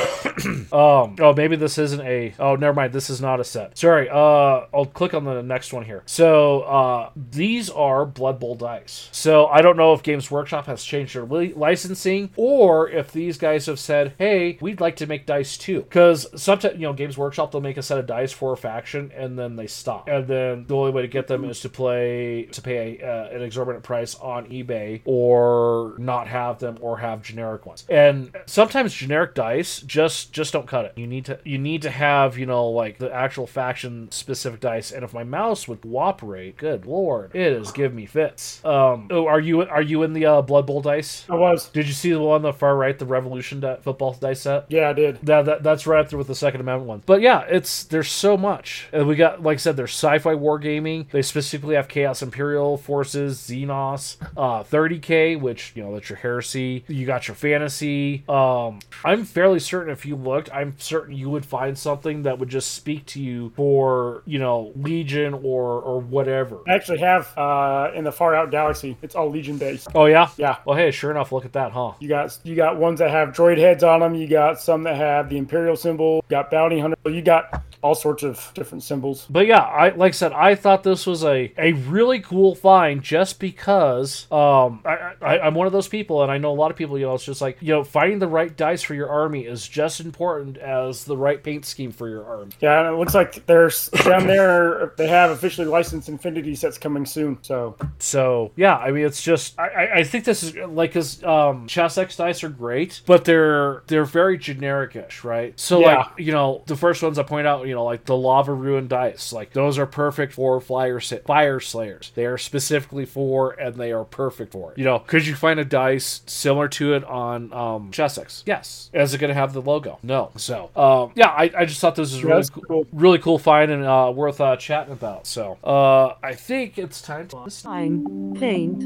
um, oh, maybe this isn't a. Oh, never mind. This is not a set. Sorry. Uh, I'll click on the next one here. So, uh, these are Blood Bowl dice. So I don't know if Games Workshop has changed their li- licensing or if these guys have said, "Hey, we'd like to make dice too." Because sometimes you know Games Workshop they'll make a set of dice for a faction and then they stop, and then the only way to get them is to play to pay uh, an exorbitant price on eBay or not have them or have generic ones. And sometimes generic dice just just don't cut it. You need to you need to have you know like the actual faction specific dice. And if my mouse would cooperate, good lord, it is give me fits. Um, oh, are you are you in the uh, Blood Bowl dice? I was. Did you see the one on the far right, the Revolution di- football dice set? Yeah, I did. That, that that's right up there with the Second Amendment one. But yeah, it's there's so much. And we got like I said, there's sci-fi wargaming. They specifically have Chaos Imperial forces, Xenos, uh, 30k, which you know that's your heresy. You got your fantasy. Um, I'm fairly certain if you looked, I'm certain you would find something that would just speak to you for you know Legion or or whatever. I actually have uh, in the Far Out Galaxy. It's all Legion based. Oh yeah, Yeah. Well, hey, sure enough, look at that, huh? You got you got ones that have droid heads on them. You got some that have the Imperial symbol. You got bounty hunter. You got all sorts of different symbols. But yeah, I like I said, I thought this was a, a really cool find just because um I, I I'm one of those people, and I know a lot of people. You know, it's just like you know, finding the right dice for your army is just important as the right paint scheme for your army. Yeah, it looks like there's down there. They have officially licensed Infinity sets coming soon. So So yeah, I mean, it's just I, I- think this is like because um, Chessex dice are great, but they're they're very generic-ish, right? So Yeah. like you know the first ones I point out, you know, like the Lava Ruin dice, like those are perfect for flyer Fyreslayers. They are specifically for and they are perfect for it. You know, could you find a dice similar to it on um, Chessex? Yes. Is it going to have the logo? No. So um, yeah, I, I just thought this was really cool, cool. really cool find and uh, worth uh, chatting about. So uh, I think it's time to. Fine. Paint.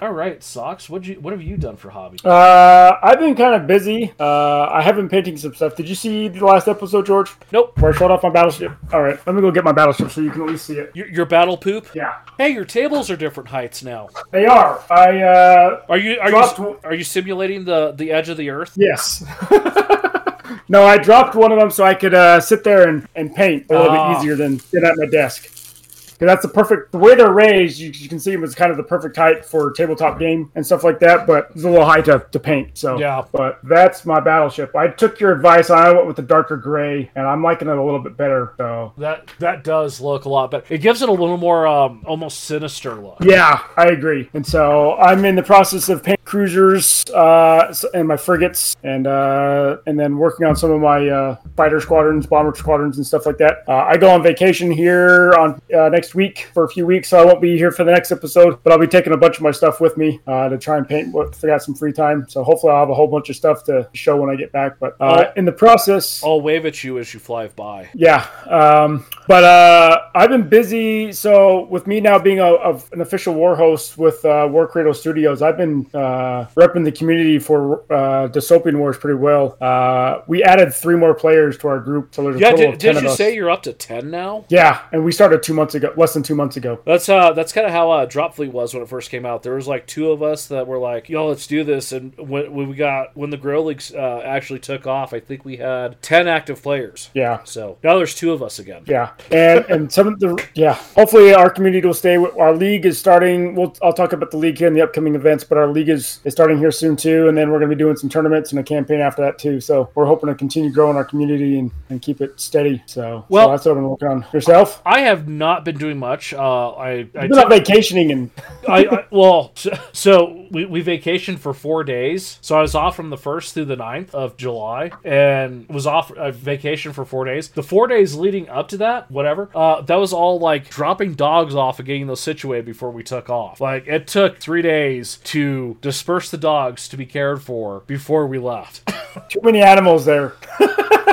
All right, socks. What you what have you done for hobby? uh, I've been kind of busy. Uh, I have been painting some stuff. Did you see the last episode, George? Nope. Where I showed off my battleship. All right, let me go get my battleship so you can at least see it. Your, your battle poop. Yeah, Hey, your tables are different heights now. they are. I uh, Are you are Dropped you are you simulating the the edge of the earth? yes. no, I dropped one of them so I could uh, sit there and, and paint a little Ah. bit easier than sit at my desk. That's the perfect, the way they're raised, you, you can see them as kind of the perfect height for tabletop game and stuff like that, but it's a little high to, to paint. So, Yeah. But that's my battleship. I took your advice I went with the darker gray, and I'm liking it a little bit better. So, That that does look a lot better. It gives it a little more um almost sinister look. Yeah, I agree. And so I'm in the process of painting cruisers uh, and my frigates, and uh, and then working on some of my uh, fighter squadrons, bomber squadrons, and stuff like that. Uh, I go on vacation here on uh, next week for a few weeks, so I won't be here for the next episode. But I'll be taking a bunch of my stuff with me uh, to try and paint if I got some free time. So hopefully I'll have a whole bunch of stuff to show when I get back. But uh, in the process, I'll wave at you as you fly by. yeah, um, but uh, I've been busy. So with me now being a, of an official war host with uh, Warcradle Studios, I've been uh, repping the community for uh, Dystopian Wars pretty well. Uh, we added three more players to our group, so there's a Yeah, total did, of ten did of you us. say you're up to ten now? yeah, and we started two months ago, less than two months ago. That's uh that's kind of how uh, Drop Fleet was when it first came out. There was like two of us that were like, "Yo, let's do this." And when, when we got when the Grow Leagues uh, actually took off, I think we had ten active players. Yeah. So now there's two of us again. Yeah, and and some of the yeah. Hopefully, our community will stay. Our league is starting. We'll I'll talk about the league here in the upcoming events, but our league is, is starting here soon too. And then we're going to be doing some tournaments and a campaign after that too. So we're hoping to continue growing our community and, and keep it steady. So Well- so that's what I've been working on. Yourself? I have not been doing much. Uh, I I, out vacationing and I, I well, so, so we, we vacationed for four days. So I was off from the first through the 9th of July, and was off uh, vacation for four days. The four days leading up to that, whatever, uh, that was all like dropping dogs off and getting those situated before we took off. Like it took three days to disperse the dogs to be cared for before we left. too many animals there.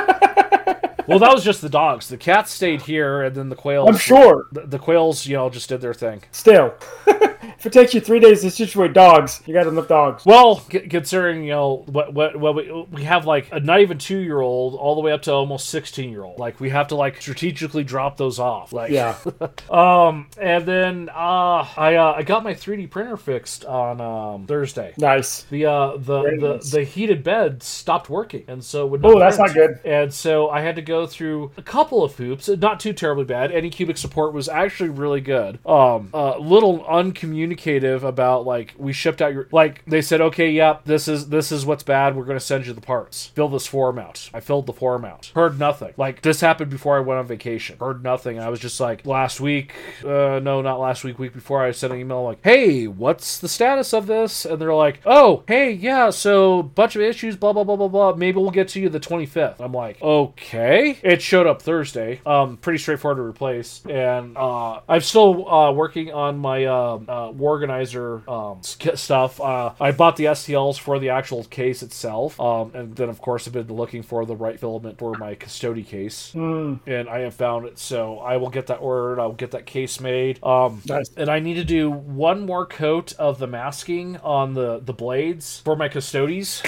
well, that was just the dogs. The cats stayed here, and then the quails. I'm sure. The, the quails, you know, just did their thing. Still, if it takes you three days to situate dogs, you got enough dogs. Well, c- considering you know what what, what we, we have like a not even two year old all the way up to almost sixteen year old. Like we have to like strategically drop those off. Like Yeah. Um, and then uh, I uh, I got my 3D printer fixed on um, Thursday. Nice. The uh the, the the heated bed stopped working, and so would Oh, that's not good. And so I had to go through a couple of hoops, not too terribly bad. Any cubic support was actually really good. Um, a little uncommunicative about like we shipped out your like they said, okay, yep, this is this is what's bad. We're gonna send you the parts. Fill this form out. I filled the form out. Heard nothing. Like this happened before I went on vacation. Heard nothing. I was just like last week. Uh, no, not last week. Week before, I sent an email like, hey, what's the status of this? And they're like, oh, hey, yeah, so bunch of issues, blah blah blah blah blah. Maybe we'll get to you the 25th. I'm like, okay. It showed up Thursday. Um, pretty straightforward to replace, and uh, I'm still uh, working on my uh, uh, organizer um, sk- stuff. Uh, I bought the STLs for the actual case itself, um, and then of course I've been looking for the right filament for my Custodes case, and I have found it. So I will get that ordered. I'll get that case made. Um, Nice. and I need to do one more coat of the masking on the the blades for my Custodes.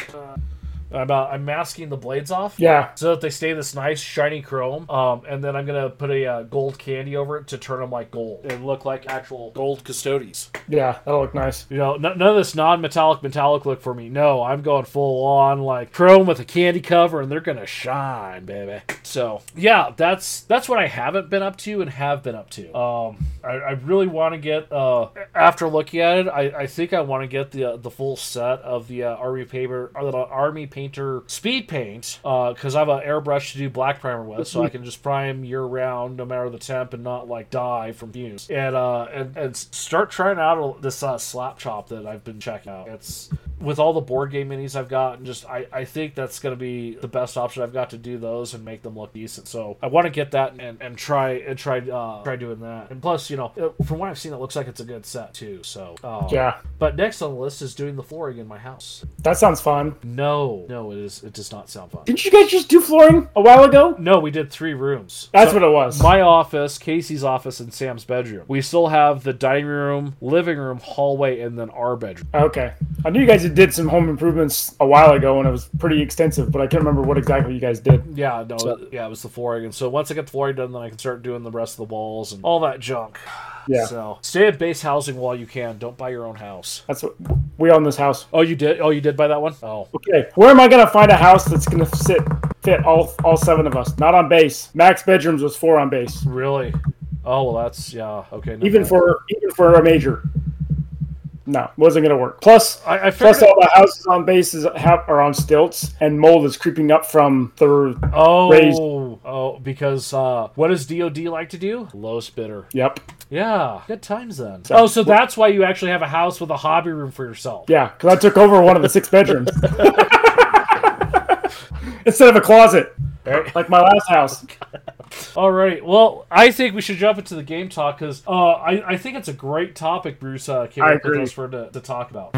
I'm, uh, I'm masking the blades off. Yeah. So that they stay this nice shiny chrome. Um, and then I'm gonna put a uh, gold candy over it to turn them like gold and look like actual gold Custodes. Yeah, that'll look nice. You know, n- none of this non-metallic metallic look for me. No, I'm going full on like chrome with a candy cover, and they're gonna shine, baby. So yeah, that's that's what I haven't been up to and have been up to. Um, I, I really want to get uh after looking at it, I, I think I want to get the uh, the full set of the uh, army paper or the army painter speed paint because I have an airbrush to do black primer with, so I can just prime year round no matter the temp and not like die from fumes and uh and, and start trying out this uh, slap chop that I've been checking out. It's with all the board game minis I've got, and just I, I think that's going to be the best option I've got to do those and make them look decent. So I want to get that and, and try and try uh, try doing that. And plus, you know, from what I've seen, it looks like it's a good set too. So um, Yeah. But next on the list is doing the flooring in my house. That sounds fun. No, no, it is. It does not sound fun. Didn't you guys just do flooring a while ago? No, we did three rooms. That's So- what it was. My office, Casey's office, and Sam's bedroom. We still have the dining room, living room, hallway, and then our bedroom. Okay. I knew you guys did some home improvements a while ago and it was pretty extensive, but I can't remember what exactly you guys did. Yeah, no, yeah, it was the flooring, and so once I get the flooring done, then I can start doing the rest of the walls and all that junk. Yeah. So stay at base housing while you can. Don't buy your own house. That's what we own this house. Oh, you did? Oh, you did buy that one? Oh, Okay. Where am I gonna find a house that's gonna sit fit all all seven of us? Not on base. Max bedrooms was four on base. really? Oh, well, that's yeah. Okay. no, Even no. for even for a major. No, wasn't gonna work. Plus I, I plus all the houses on bases have, are on stilts and mold is creeping up from the oh, raised- oh, because uh, what does DoD like to do? Lowest bidder. Yep. Yeah, good times then. oh, so that's why you actually have a house with a hobby room for yourself. Yeah, because I took over one of the six bedrooms. Instead of a closet. Like my last house. All right. Well, I think we should jump into the game talk because uh, I, I think it's a great topic Bruce uh, came I up with agree. us for to, to talk about.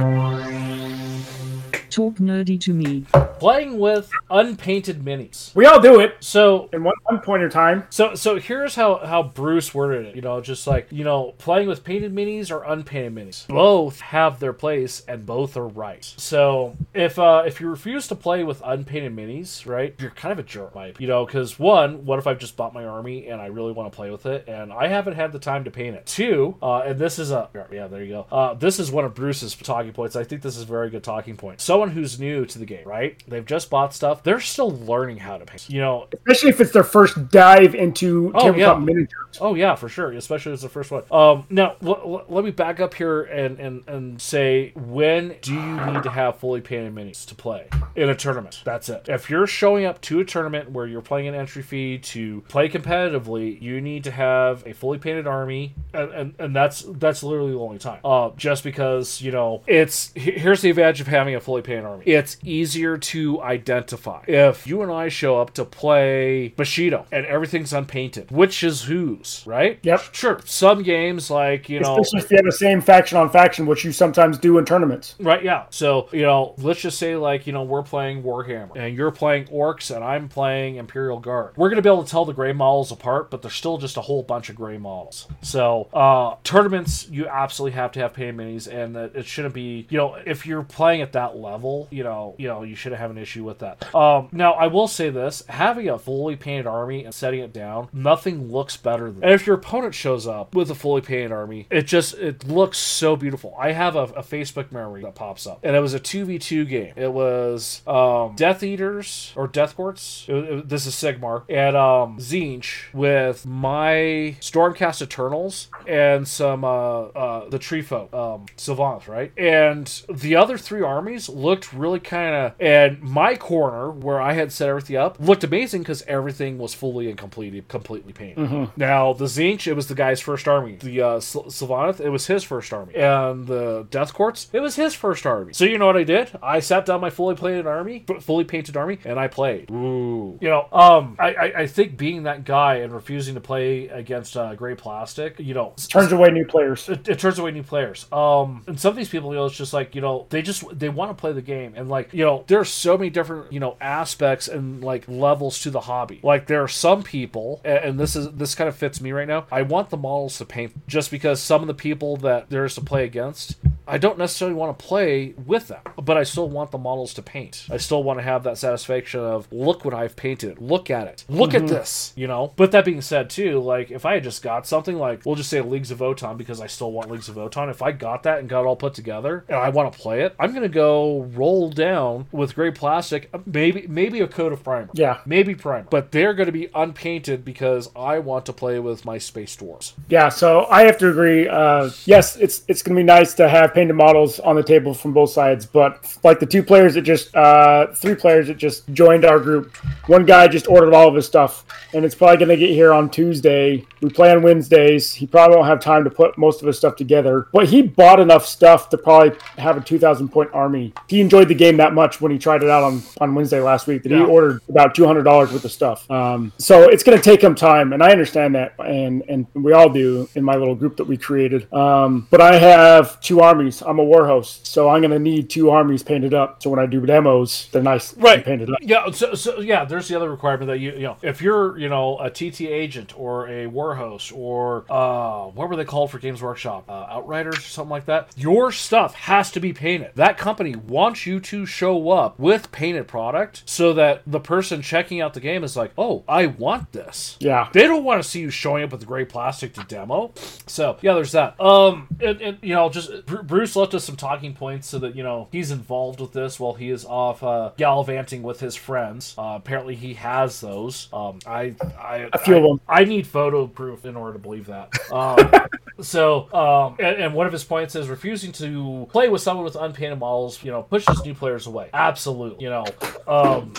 Talk nerdy to me. Playing with unpainted minis. We all do it So in one, one point in time. So so here's how how Bruce worded it. You know, just like you know, playing with painted minis or unpainted minis, both have their place and both are right. So if uh if you refuse to play with unpainted minis, right, you're kind of a jerk, Mike. You know, because one, what if I've just bought my army and I really want to play with it and I haven't had the time to paint it. Two, uh, and this is a yeah, there you go. Uh, this is one of Bruce's talking points. I think this is a very good talking point. Someone who's new to the game, right? They've just bought stuff. They're still learning how to paint. You know, Especially if it's their first dive into Oh, tabletop yeah. miniatures. Oh yeah, for sure, especially as the first one. Um, now l- l- let me back up here and, and and say when do you need to have fully painted minis to play in a tournament? That's it. If you're showing up to a tournament where you're playing an entry fee to play competitively, you need to have a fully painted army, and and, and that's that's literally the only time. Uh, just because you know it's here's the advantage of having a fully painted paint army. It's easier to identify. If you and I show up to play Bushido and everything's unpainted, which is whose, right? Yep. Sure. Some games like you know Especially if you have the same faction on faction, which you sometimes do in tournaments. Right, yeah. So, you know, let's just say, like, you know, we're playing Warhammer, and you're playing Orcs, and I'm playing Imperial Guard. We're going to be able to tell the gray models apart, but there's still just a whole bunch of gray models. So, uh, tournaments, you absolutely have to have paint minis, and that it shouldn't be, you know, if you're playing at that level, you know, you know, you shouldn't have an issue with that. Um, now, I will say this having a fully painted army and setting it down, nothing looks better than And if your opponent shows up with a fully painted army, it just, it looks so beautiful. I have a, a Facebook memory that pops up, and it was a 2v2 game. It was um, Death Eaters or Death Courts. This is Sigmar and um, Tzeentch with my Stormcast Eternals and some uh, uh, the Tree Folk, um, Sylvaneth, right? And the other three armies looked really kind of. And my corner where I had set everything up looked amazing because everything was fully and completely completely painted. Now the Tzeentch, it was the guy's first army. The uh, Syl- Sylvaneth, it was his first army, and the Death Courts, it was his first army. So you know what I did? I sat down my fully painted army, fully painted army, and I played. Ooh, you know, um, I, I I think being that guy and refusing to play against uh, Gray Plastic, you know, Turns away new players. it, it turns away new players. Um, and some of these people, you know, it's just like you know, they just they want to play the game, and like you know, there's so many different you know aspects and like levels to the hobby. Like there are some people, and this is this kind of fits me right now. I want the models to paint just because some of the people that there is to play against. I don't necessarily want to play with them, but I still want the models to paint. I still want to have that satisfaction of look what I've painted, look at it, look at this, you know. But that being said, too, like if I had just got something like we'll just say Leagues of Votann because I still want Leagues of Votann. If I got that and got it all put together and I want to play it, I'm gonna go roll down with gray plastic, maybe maybe a coat of primer, Yeah. maybe primer, but they're gonna be unpainted because I want to play with my space dwarves. Yeah, so I have to agree. Uh, yes, it's it's going to be nice to have painted models on the table from both sides, but like the two players that just, uh, three players that just joined our group, one guy just ordered all of his stuff, and it's probably going to get here on Tuesday. We play on Wednesdays. He probably won't have time to put most of his stuff together, but he bought enough stuff to probably have a 2,000 point army. He enjoyed the game that much when he tried it out on, on Wednesday last week that he ordered about $200 worth of stuff. Um, so it's going to take him time, and I understand that, and and we all do in my little group that we created. Um, but I have two armies. I'm a war host, so I'm going to need two armies painted up. So when I do demos, they're nice Right. painted up. Yeah, so, so yeah, there's the other requirement that you you know if you're you know a TT agent or a war host or uh what were they called for Games Workshop uh, Outriders or something like that, your stuff has to be painted. That company wants you to show up with painted product so that the person checking out the game is like, oh, I want this. Yeah. They don't want to see you showing up with gray plastic to demo. So yeah, there's that. Um, and, and you know, just Bru- Bruce left us some talking points so that you know he's involved with this while he is off uh, gallivanting with his friends. Uh, apparently, he has those. Um, I, I, A few I, of them. I need photo proof in order to believe that. Um, so, um, and, and one of his points is refusing to play with someone with unpainted models. You know, pushes new players away. Absolutely. You know, um,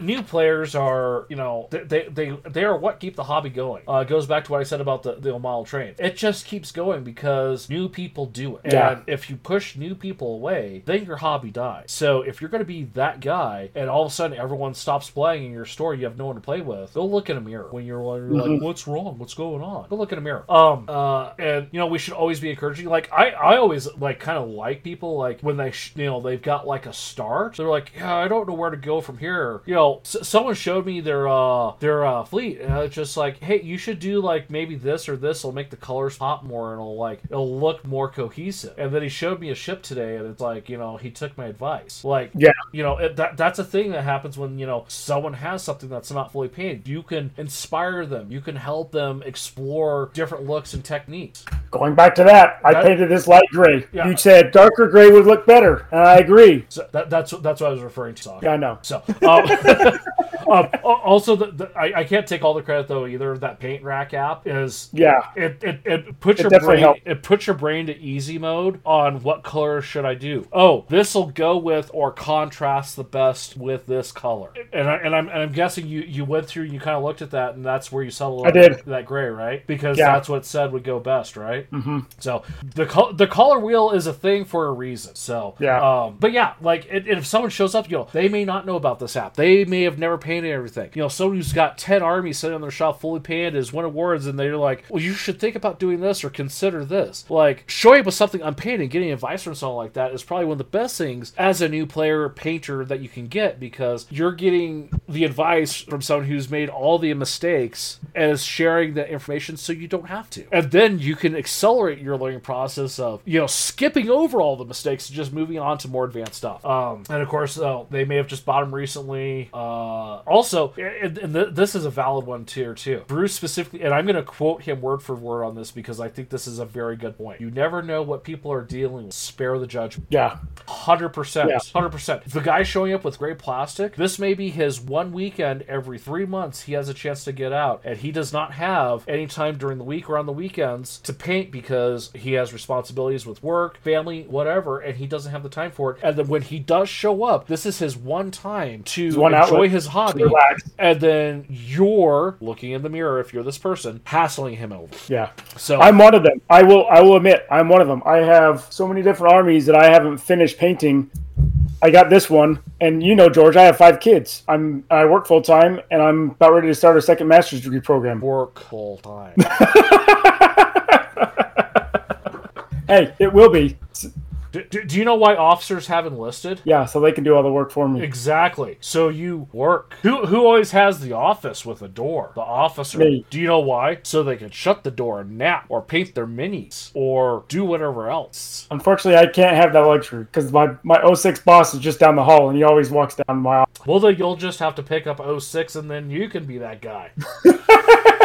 new players are you know they they they, are what keep the hobby going. Uh, it goes back to what i said about the, the model train. It just keeps going because new people do it. Yeah. and if you push new people away then your hobby dies. So if you're going to be that guy and all of a sudden everyone stops playing in your store you have no one to play with go look in a mirror when you're, you're like what's wrong? What's going on? Go look in a mirror. Um uh and you know we should always be encouraging like i i always like kind of like people like when they sh- you know they've got like a start they're like yeah i don't know where to go from here. You know s- someone showed me their uh their uh fleet and it's just like hey you should do like maybe this or this will make the colors pop more and it'll like it'll look more cohesive and then he showed me a ship today and it's like you know he took my advice like Yeah. you know it, that that's a thing that happens when you know someone has something that's not fully painted you can inspire them you can help them explore different looks and techniques Going back to that, I That- painted this light gray. Yeah. You said darker gray would look better, and I agree. so that, that's that's what i was referring to. Yeah, I know. So, um, Al- also, the, the, I, I can't take all the credit though either. That paint rack app is Yeah. It, it, it puts It your brain helped. it puts your brain to easy mode on what color should I do. Oh, this will go with or contrast the best with this color. And I, and I'm and I'm guessing you you went through and you kind of looked at that and that's where you settled I did. that gray, right? Because Yeah. that's what said would go best, right? Mm-hmm. So the col- the color wheel is a thing for a reason. So Yeah. um, but yeah, like it, if someone shows up, you know, they may not know about this app. They may have never painted everything. You know, someone who's got ten armies sitting on their shop fully painted has won awards, and they're like, "Well, you should think about doing this or consider this." Like showing up with something unpainted, getting advice from someone like that is probably one of the best things as a new player painter that you can get because you're getting the advice from someone who's made all the mistakes and is sharing that information so you don't have to. And then you can accelerate your learning process of, you know, skipping over all the mistakes and just moving on to more advanced stuff. Um, and of course, uh, they may have just bought them recently. Uh, also, and, and th- this is a valid one too, too. Bruce specifically, and I'm going to quote him word for word on this because I think this is a very good point. You never know what people are dealing with. Spare the judgment. Yeah. Hundred percent, hundred percent. The guy showing up with gray plastic. This may be his one weekend every three months. He has a chance to get out, and he does not have any time during the week or on the weekends to paint because he has responsibilities with work, family, whatever, and he doesn't have the time for it. And then when he does show up, this is his one time to one enjoy his hobby, relax. and then you're looking in the mirror if you're this person, hassling him over. Yeah. So I'm one of them. I will. I will admit, I'm one of them. I have so many different armies that I haven't finished painting. I got this one, and you know, George, I have five kids. I'm I work full time, and I'm about ready to start a second master's degree program. work full time. Hey, it will be. Do, do, do you know why officers have enlisted? Yeah, so they can do all the work for me. Exactly. So you work. Who who always has the office with a door? The officer. Me. Do you know why? So they can shut the door and nap or paint their minis or do whatever else. Unfortunately, I can't have that luxury because my my 06 boss is just down the hall, and he always walks down my office. Well, then you'll just have to pick up 06 and then you can be that guy.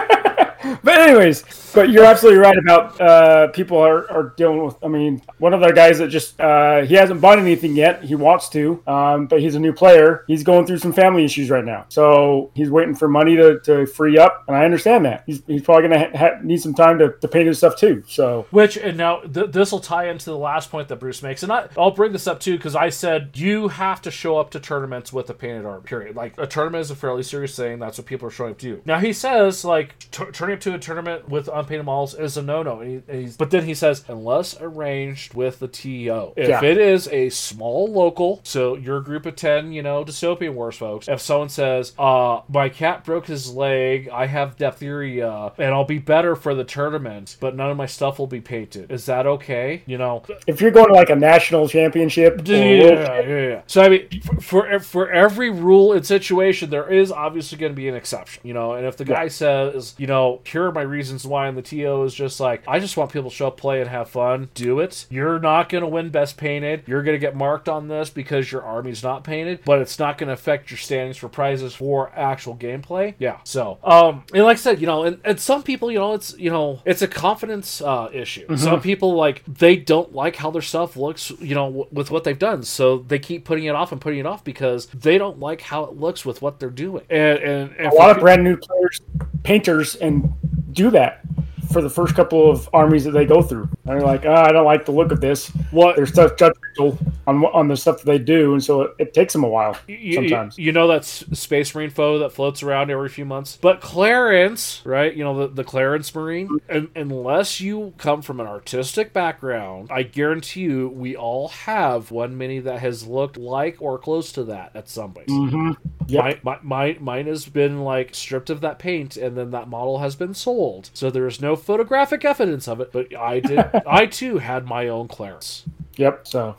But anyways, but you're absolutely right about uh, people are, are dealing with. I mean, one of the guys that just uh, he hasn't bought anything yet. He wants to, um, but he's a new player. He's going through some family issues right now, so he's waiting for money to, to free up, and I understand that. He's, he's probably gonna ha- ha- need some time to, to paint his stuff too. So Which, and now th- this will tie into the last point that Bruce makes. And I, I'll bring this up too because I said you have to show up to tournaments with a painted arm, period. Like, a tournament is a fairly serious thing. That's what people are showing up to. Now, he says, like, t- turning to a tournament with unpainted models is a no no. He, but then he says, unless arranged with the TO. If Yeah. it is a small local, so you're group of 10, you know, dystopian wars folks, if someone says, uh, my cat broke his leg, I have diphtheria, and I'll be better for the tournament, but none of my stuff will be painted. Is that okay? You know, if you're going to like a national championship, yeah, yeah, yeah, yeah. So I mean, for, for for every rule and situation, there is obviously going to be an exception, you know. And if the guy says, you know, here are my reasons why, and the TO is just like, I just want people to show up, play, and have fun, do it. You're not going to win best painted. You're going to get marked on this because your army's not painted, but it's not going to affect your standings for prizes for actual gameplay. Yeah. So, um, and like I said, you know, and, and some people, you know, it's you know, it's a confidence uh, issue. Some people like they don't like how their stuff looks, you know, w- with what they've done, so they keep putting it off and putting it off because they don't like how it looks with what they're doing. And and, and a lot of brand new players, painters, and do that for the first couple of armies that they go through. And they're like, ah, I don't like the look of this. What- they're such judgmental on on the stuff that they do, and so it, it takes them a while you, sometimes. you know that space marine foe that floats around every few months but clarence right you know the, the clarence marine un unless you come from an artistic background i guarantee you we all have one mini that has looked like or close to that at some place Mm-hmm. Yep. my, my, my, mine has been like stripped of that paint and then that model has been sold so there is no photographic evidence of it but i did i too had my own clarence Yep. So.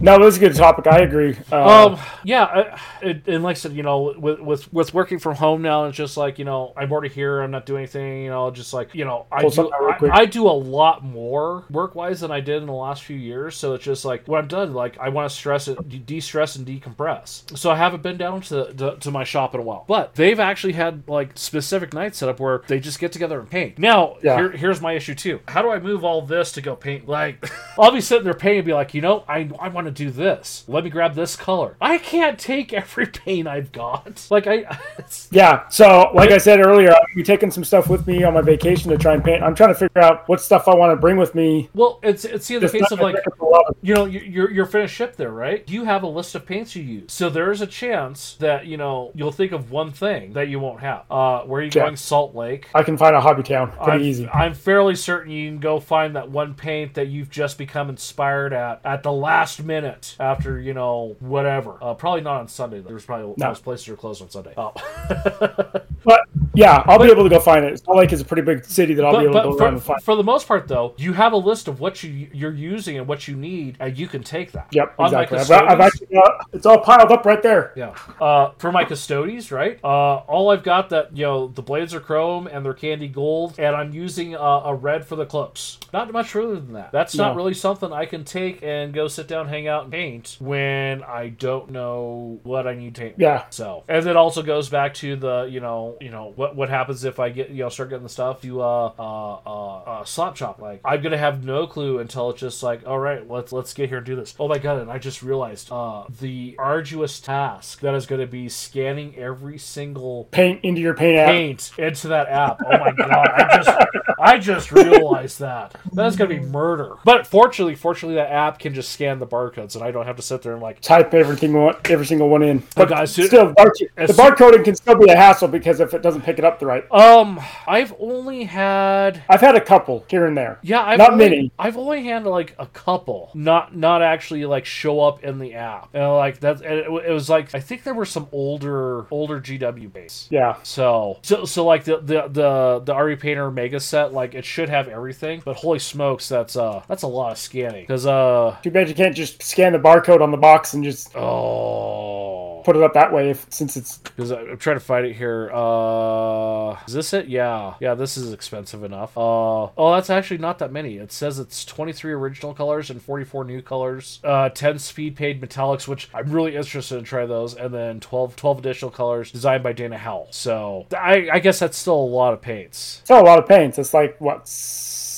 No, this was a good topic. I agree. Uh, Um, yeah, I, it, and like I said, you know, with with with working from home now, it's just like you know, I'm already here. I'm not doing anything. You know, just like you know, I do something out real I. I do a lot more work wise than I did in the last few years. So it's just like when I'm done, like I want to stress it, de- de-stress and decompress. So I haven't been down to, to to my shop in a while, but they've actually had like specific nights set up where they just get together and paint. Now, Yeah. here, here's my issue too. How do I move all this to go paint? Like, I'll be sitting there painting and be like, you know, I I want to do this. Let me grab this color. I can't take every paint I've got. Like I, Yeah. So, like I said earlier, I'll be taking some stuff with me on my vacation to try and paint. I'm trying to figure out what stuff I want to bring with me. well, it's it's the other Just case of like pick up a lot of- you know you- you're you're finished ship there right you have a list of paints you use so there's a chance that you know you'll think of one thing that you won't have uh where are you Yeah. going salt lake I can find a hobby town pretty I'm, easy. I'm fairly certain you can go find that one paint that you've just become inspired at at the last minute after you know whatever. Uh, probably not on Sunday. There's probably No. most places are closed on Sunday. Oh. But yeah, I'll be able to go find it. Salt Lake is a pretty big city that I'll be able to go for, around and find. for the most part, though, you have a list of what you you're using and what you need, and you can take that. Yep, On exactly. I've, I've actually got, it's all piled up right there. Yeah. Uh, for my Custodes, right? Uh, all I've got that you know the blades are chrome and they're candy gold, and I'm using uh, a red for the clips. Not much further than that. That's not No. really something I can take and go sit down, hang out, and paint when I don't know what I need to paint. Yeah. So, and it also goes back to the you know you know what what happens if I get you know start getting the stuff you uh uh uh, uh slap chop like I'm gonna have no clue until it's just like all right let's let's get here and do this. Oh my god! And I just realized uh the arduous task that is going to be scanning every single Paint into your paint app. paint into that app. Oh my god! I just I just realized that that's going to be murder. But fortunately, fortunately that app can just scan the barcodes, and I don't have to sit there and like Type everything one, every single one in. But guys, still, bar- the barcoding can still be a hassle because if it doesn't pick it up the right. um I've only had I've had a couple here and there. Yeah, I've Not only, many. I've only had like a couple, not not actually like show up in the app. And like that, and it, it was like I think there were some older older GW base. Yeah. So so so like the the the the Army Painter Mega set, like it should have everything. But holy smokes, that's uh that's a lot of scanning. Because uh Too bad you can't just scan the barcode on the box and just oh. put it up that way if, since it's Because I'm trying to find it here. Uh, is this it? Yeah, yeah. This is expensive enough. Uh, oh, that's actually not that many. It says it's 23 original colors and 44 new colors. Uh, 10 speed paid metallics, which I'm really interested in try those, and then 12 12 additional colors designed by Dana Howl. So I, I guess that's still a lot of paints. still a lot of paints. It's like what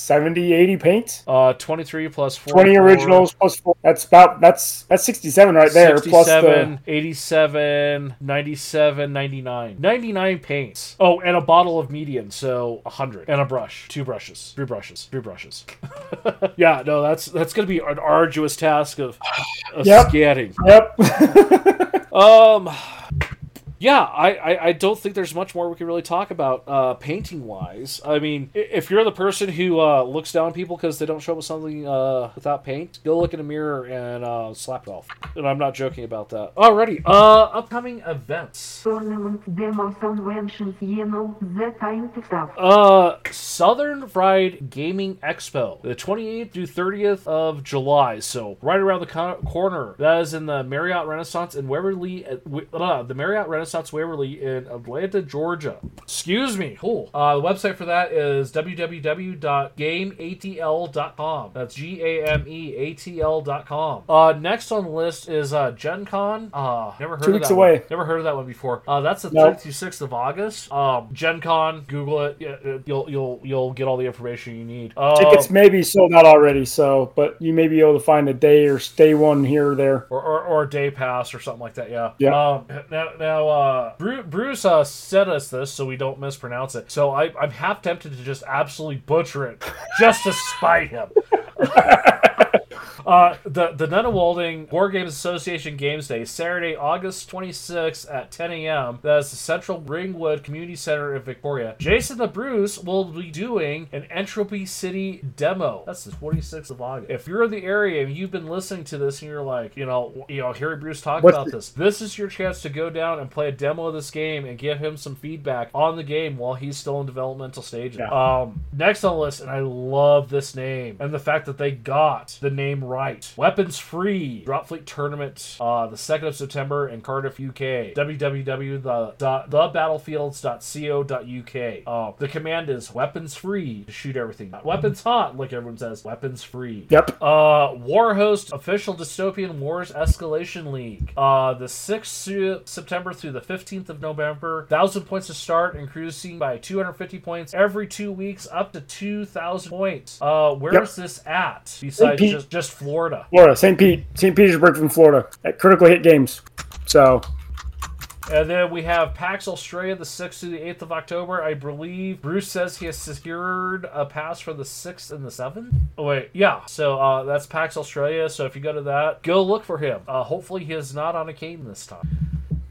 70, 80 paints. Uh, 23 plus 44, 20 originals plus four. That's about that's that's 67 right there. Plus the 87, 97, 99. 99 paints. Oh, and a bottle of medium, so 100. And a brush. Two brushes. Three brushes. Three brushes. yeah, no, that's that's going to be an arduous task of, of Yep. scanning. Yep. Um, yeah, I, I, I don't think there's much more we can really talk about uh, painting wise. I mean, if you're the person who uh, looks down people because they don't show up with something uh, without paint, go look in a mirror and uh, slap it off. And I'm not joking about that. Alrighty, uh, upcoming events. Uh, Southern Fried Gaming Expo, the 28th through 30th of July. So right around the co- corner. That is in the Marriott Renaissance in Waverly. Uh, the Marriott Renaissance Waverly in Atlanta, Georgia. Excuse me. Cool. Uh, the website for that is www.gameatl.com. That's G A M E A T L.com. Uh, next on the list is uh, Gen Con. Uh, never heard Two of weeks that away. One. Never heard of that one before. Uh, that's the Nope. 36th of August. Um, Gen Con. Google it. Uh, You'll you'll you'll get all the information you need. Uh, Tickets may be sold out already, so but you may be able to find a day or day one here or there. or, or, or a day pass or something like that. Yeah. Yeah. Um, now, now uh, Bruce, Bruce uh, sent us this so we don't mispronounce it. So I, I'm half tempted to just absolutely butcher it just to spite him. Uh, the the Nunawading Board Games Association Games Day, Saturday, August 26th at 10 a.m. That is the Central Ringwood Community Center in Victoria. Jason the Bruce will be doing an Entropy City demo. That's the 26th of August. If you're in the area and you've been listening to this and you're like, you know, you know, Harry Bruce talked What's about the- this. This is your chance to go down and play a demo of this game and give him some feedback on the game while he's still in developmental stages. Yeah. Um, next on the list, and I love this name and the fact that they got the name right. Weapons Free Drop Fleet Tournament, uh, the second of September in Cardiff, UK. www.thebattlefields.co.uk. Uh, the command is weapons free to shoot everything. Weapons hot, like everyone says. Weapons free. Yep. Uh, Warhost official dystopian wars escalation league. Uh, the sixth through September through the fifteenth of November. Thousand points to start, increasing by two hundred fifty points every two weeks, up to two thousand points. Uh, where is Yep. this at? Besides just just Florida. Florida, St. Pete, St. Petersburg from Florida at Critical Hit Games. So And then we have PAX Australia the 6th to the 8th of October. I believe Bruce says he has secured a pass for the 6th and the 7th. Oh, wait. Yeah. So uh, that's PAX Australia. So if you go to that, go look for him. Uh, hopefully he is not on a cane this time.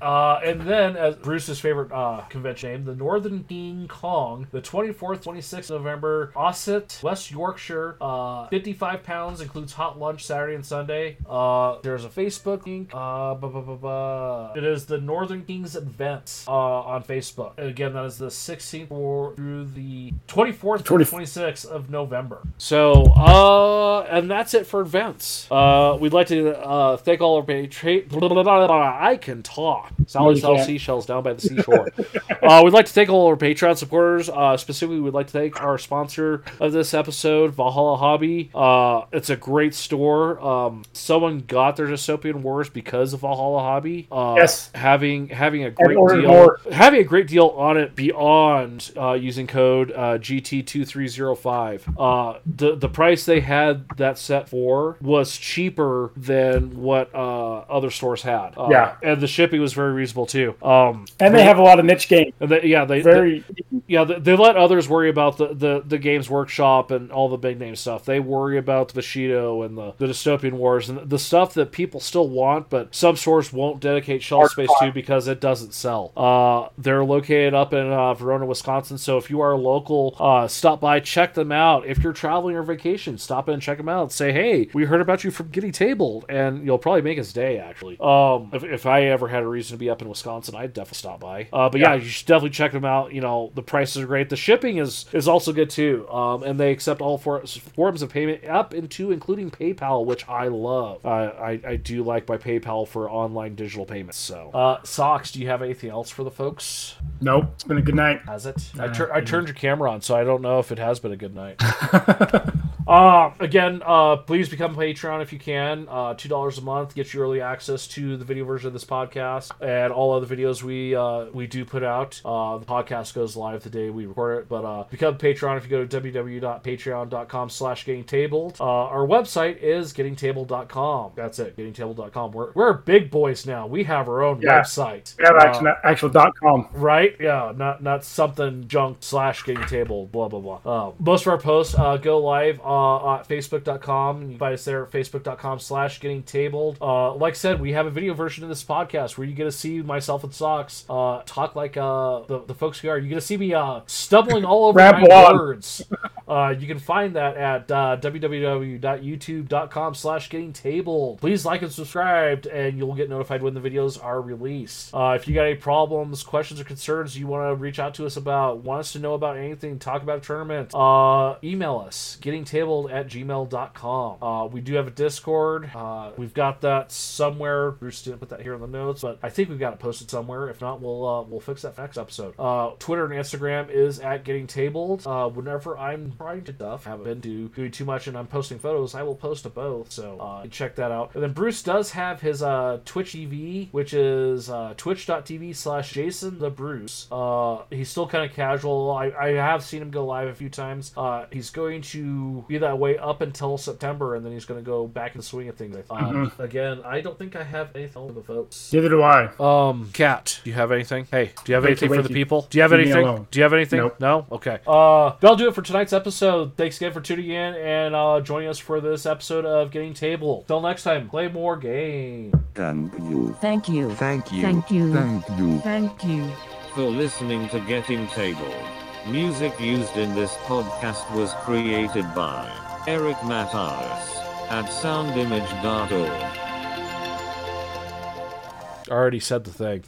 Uh, and then, as Bruce's favorite uh, convention name, the Northern King Kong, the 24th, 26th November, Ossett, West Yorkshire, uh, 55 pounds, includes hot lunch Saturday and Sunday. Uh, there's a Facebook link. Uh, It is the Northern Kings event uh, on Facebook. And again, that is the 16th or through the 24th to 20 26th of November. So, uh, and that's it for events. Uh, we'd like to uh, thank all our patrons. I can talk. You sells seashells down by the seashore. uh, we'd like to thank all our Patreon supporters. Uh, specifically, we'd like to thank our sponsor of this episode, Valhalla Hobby. Uh, it's a great store. Um, someone got their dystopian wars because of Valhalla Hobby. Uh, Yes. having having a great deal, more. having a great deal on it beyond uh, using code uh, GT2305. Uh, the the price they had that set for was cheaper than what uh, other stores had. Uh, Yeah. and the shipping was very reasonable too. Um, and they have a lot of niche games. and they, yeah, they, Very yeah, they, they let others worry about the, the, the Games Workshop and all the big name stuff. They worry about the Bushido and the, the Dystopian Wars and the stuff that people still want, but some stores won't dedicate shelf Hard space to to because it doesn't sell. Uh, they're located up in uh, Verona, Wisconsin. So if you are local, uh, stop by, check them out. If you're traveling or vacation, stop in and check them out. Say, hey, we heard about you from Getting Tabled, and you'll probably make his day. Actually, um, if, if I ever had a reason to be up in Wisconsin, I'd definitely stop by. Uh, but yeah, you should definitely check them out. You know, the prices are great. The shipping is is also good too. Um, and they accept all for, forms of payment up into including PayPal, which I love. I I, I do like my PayPal for online digital payments. So, uh, socks. Do you have anything else for the folks? nope. It's been a good night. Has it? I, tur- I turned your camera on, so I don't know if it has been a good night. uh, again, uh, please become a Patreon if you can. Uh, Two dollars a month gets you early access to the video version of this podcast and all other videos we uh, we do put out. Uh, the podcast goes live the day we record it, but uh, become a Patreon if you go to www.patreon.com slash getting tabled. Uh, our website is gettingtable.com. That's it, gettingtable.com. We're, we're big boys now. We have our own Yeah. website. We have Uh, actual, actual dot com. Right? Yeah, not not something junk slash getting table, blah blah blah. Uh, most of our posts uh, go live uh, at facebook.com. You can find us there at facebook.com slash getting tabled. Uh, like I said, we have a video version of this podcast where you get to see myself in Socks uh, talk like uh, the, the folks we are. You get to see me uh, stumbling all over my on. words. Uh, you can find that at uh, www.youtube.com slash getting tabled. Please like and subscribe, and you'll get notified when the videos are released. Uh, if you got any problems, questions, or concerns you want to reach out to us about, want us to know about anything, talk about a tournament, uh, email us, gettingtabled at gmail.com. Uh, we do have a Discord. Uh, we've got that somewhere. Bruce didn't put that here in the notes, but I think we've got it posted somewhere. If not, we'll uh, we'll fix that next episode. Uh, Twitter and Instagram is at getting tabled. Uh, whenever I'm trying to stuff, haven't been do, doing too much, and I'm posting photos, I will post to both. So uh, check that out. And then Bruce does have his uh, Twitch TV, which is uh, twitch.tv slash Jason the Bruce. Uh, he's still kind of casual. I, I have seen him go live a few times. Uh, he's going to be that way up until September, and then he's going to go back in the swing of things. Um, Again, I don't think I have anything for the folks. Neither do I. Um, Cat, do you have anything? Hey, do you have Wakey, anything for the wakey. people? Do you have Leave anything? alone. Do you have anything? Nope. No? Okay. Uh, that'll do it for tonight's episode. Thanks again for tuning in and uh, joining us for this episode of Getting Tabled. Till next time, play more game. Thank you. Thank you. Thank you. Thank you. Thank you. Thank you. for listening to Getting Tabled. Music used in this podcast was created by Eric Matthews at soundimage.org. Already said the thing.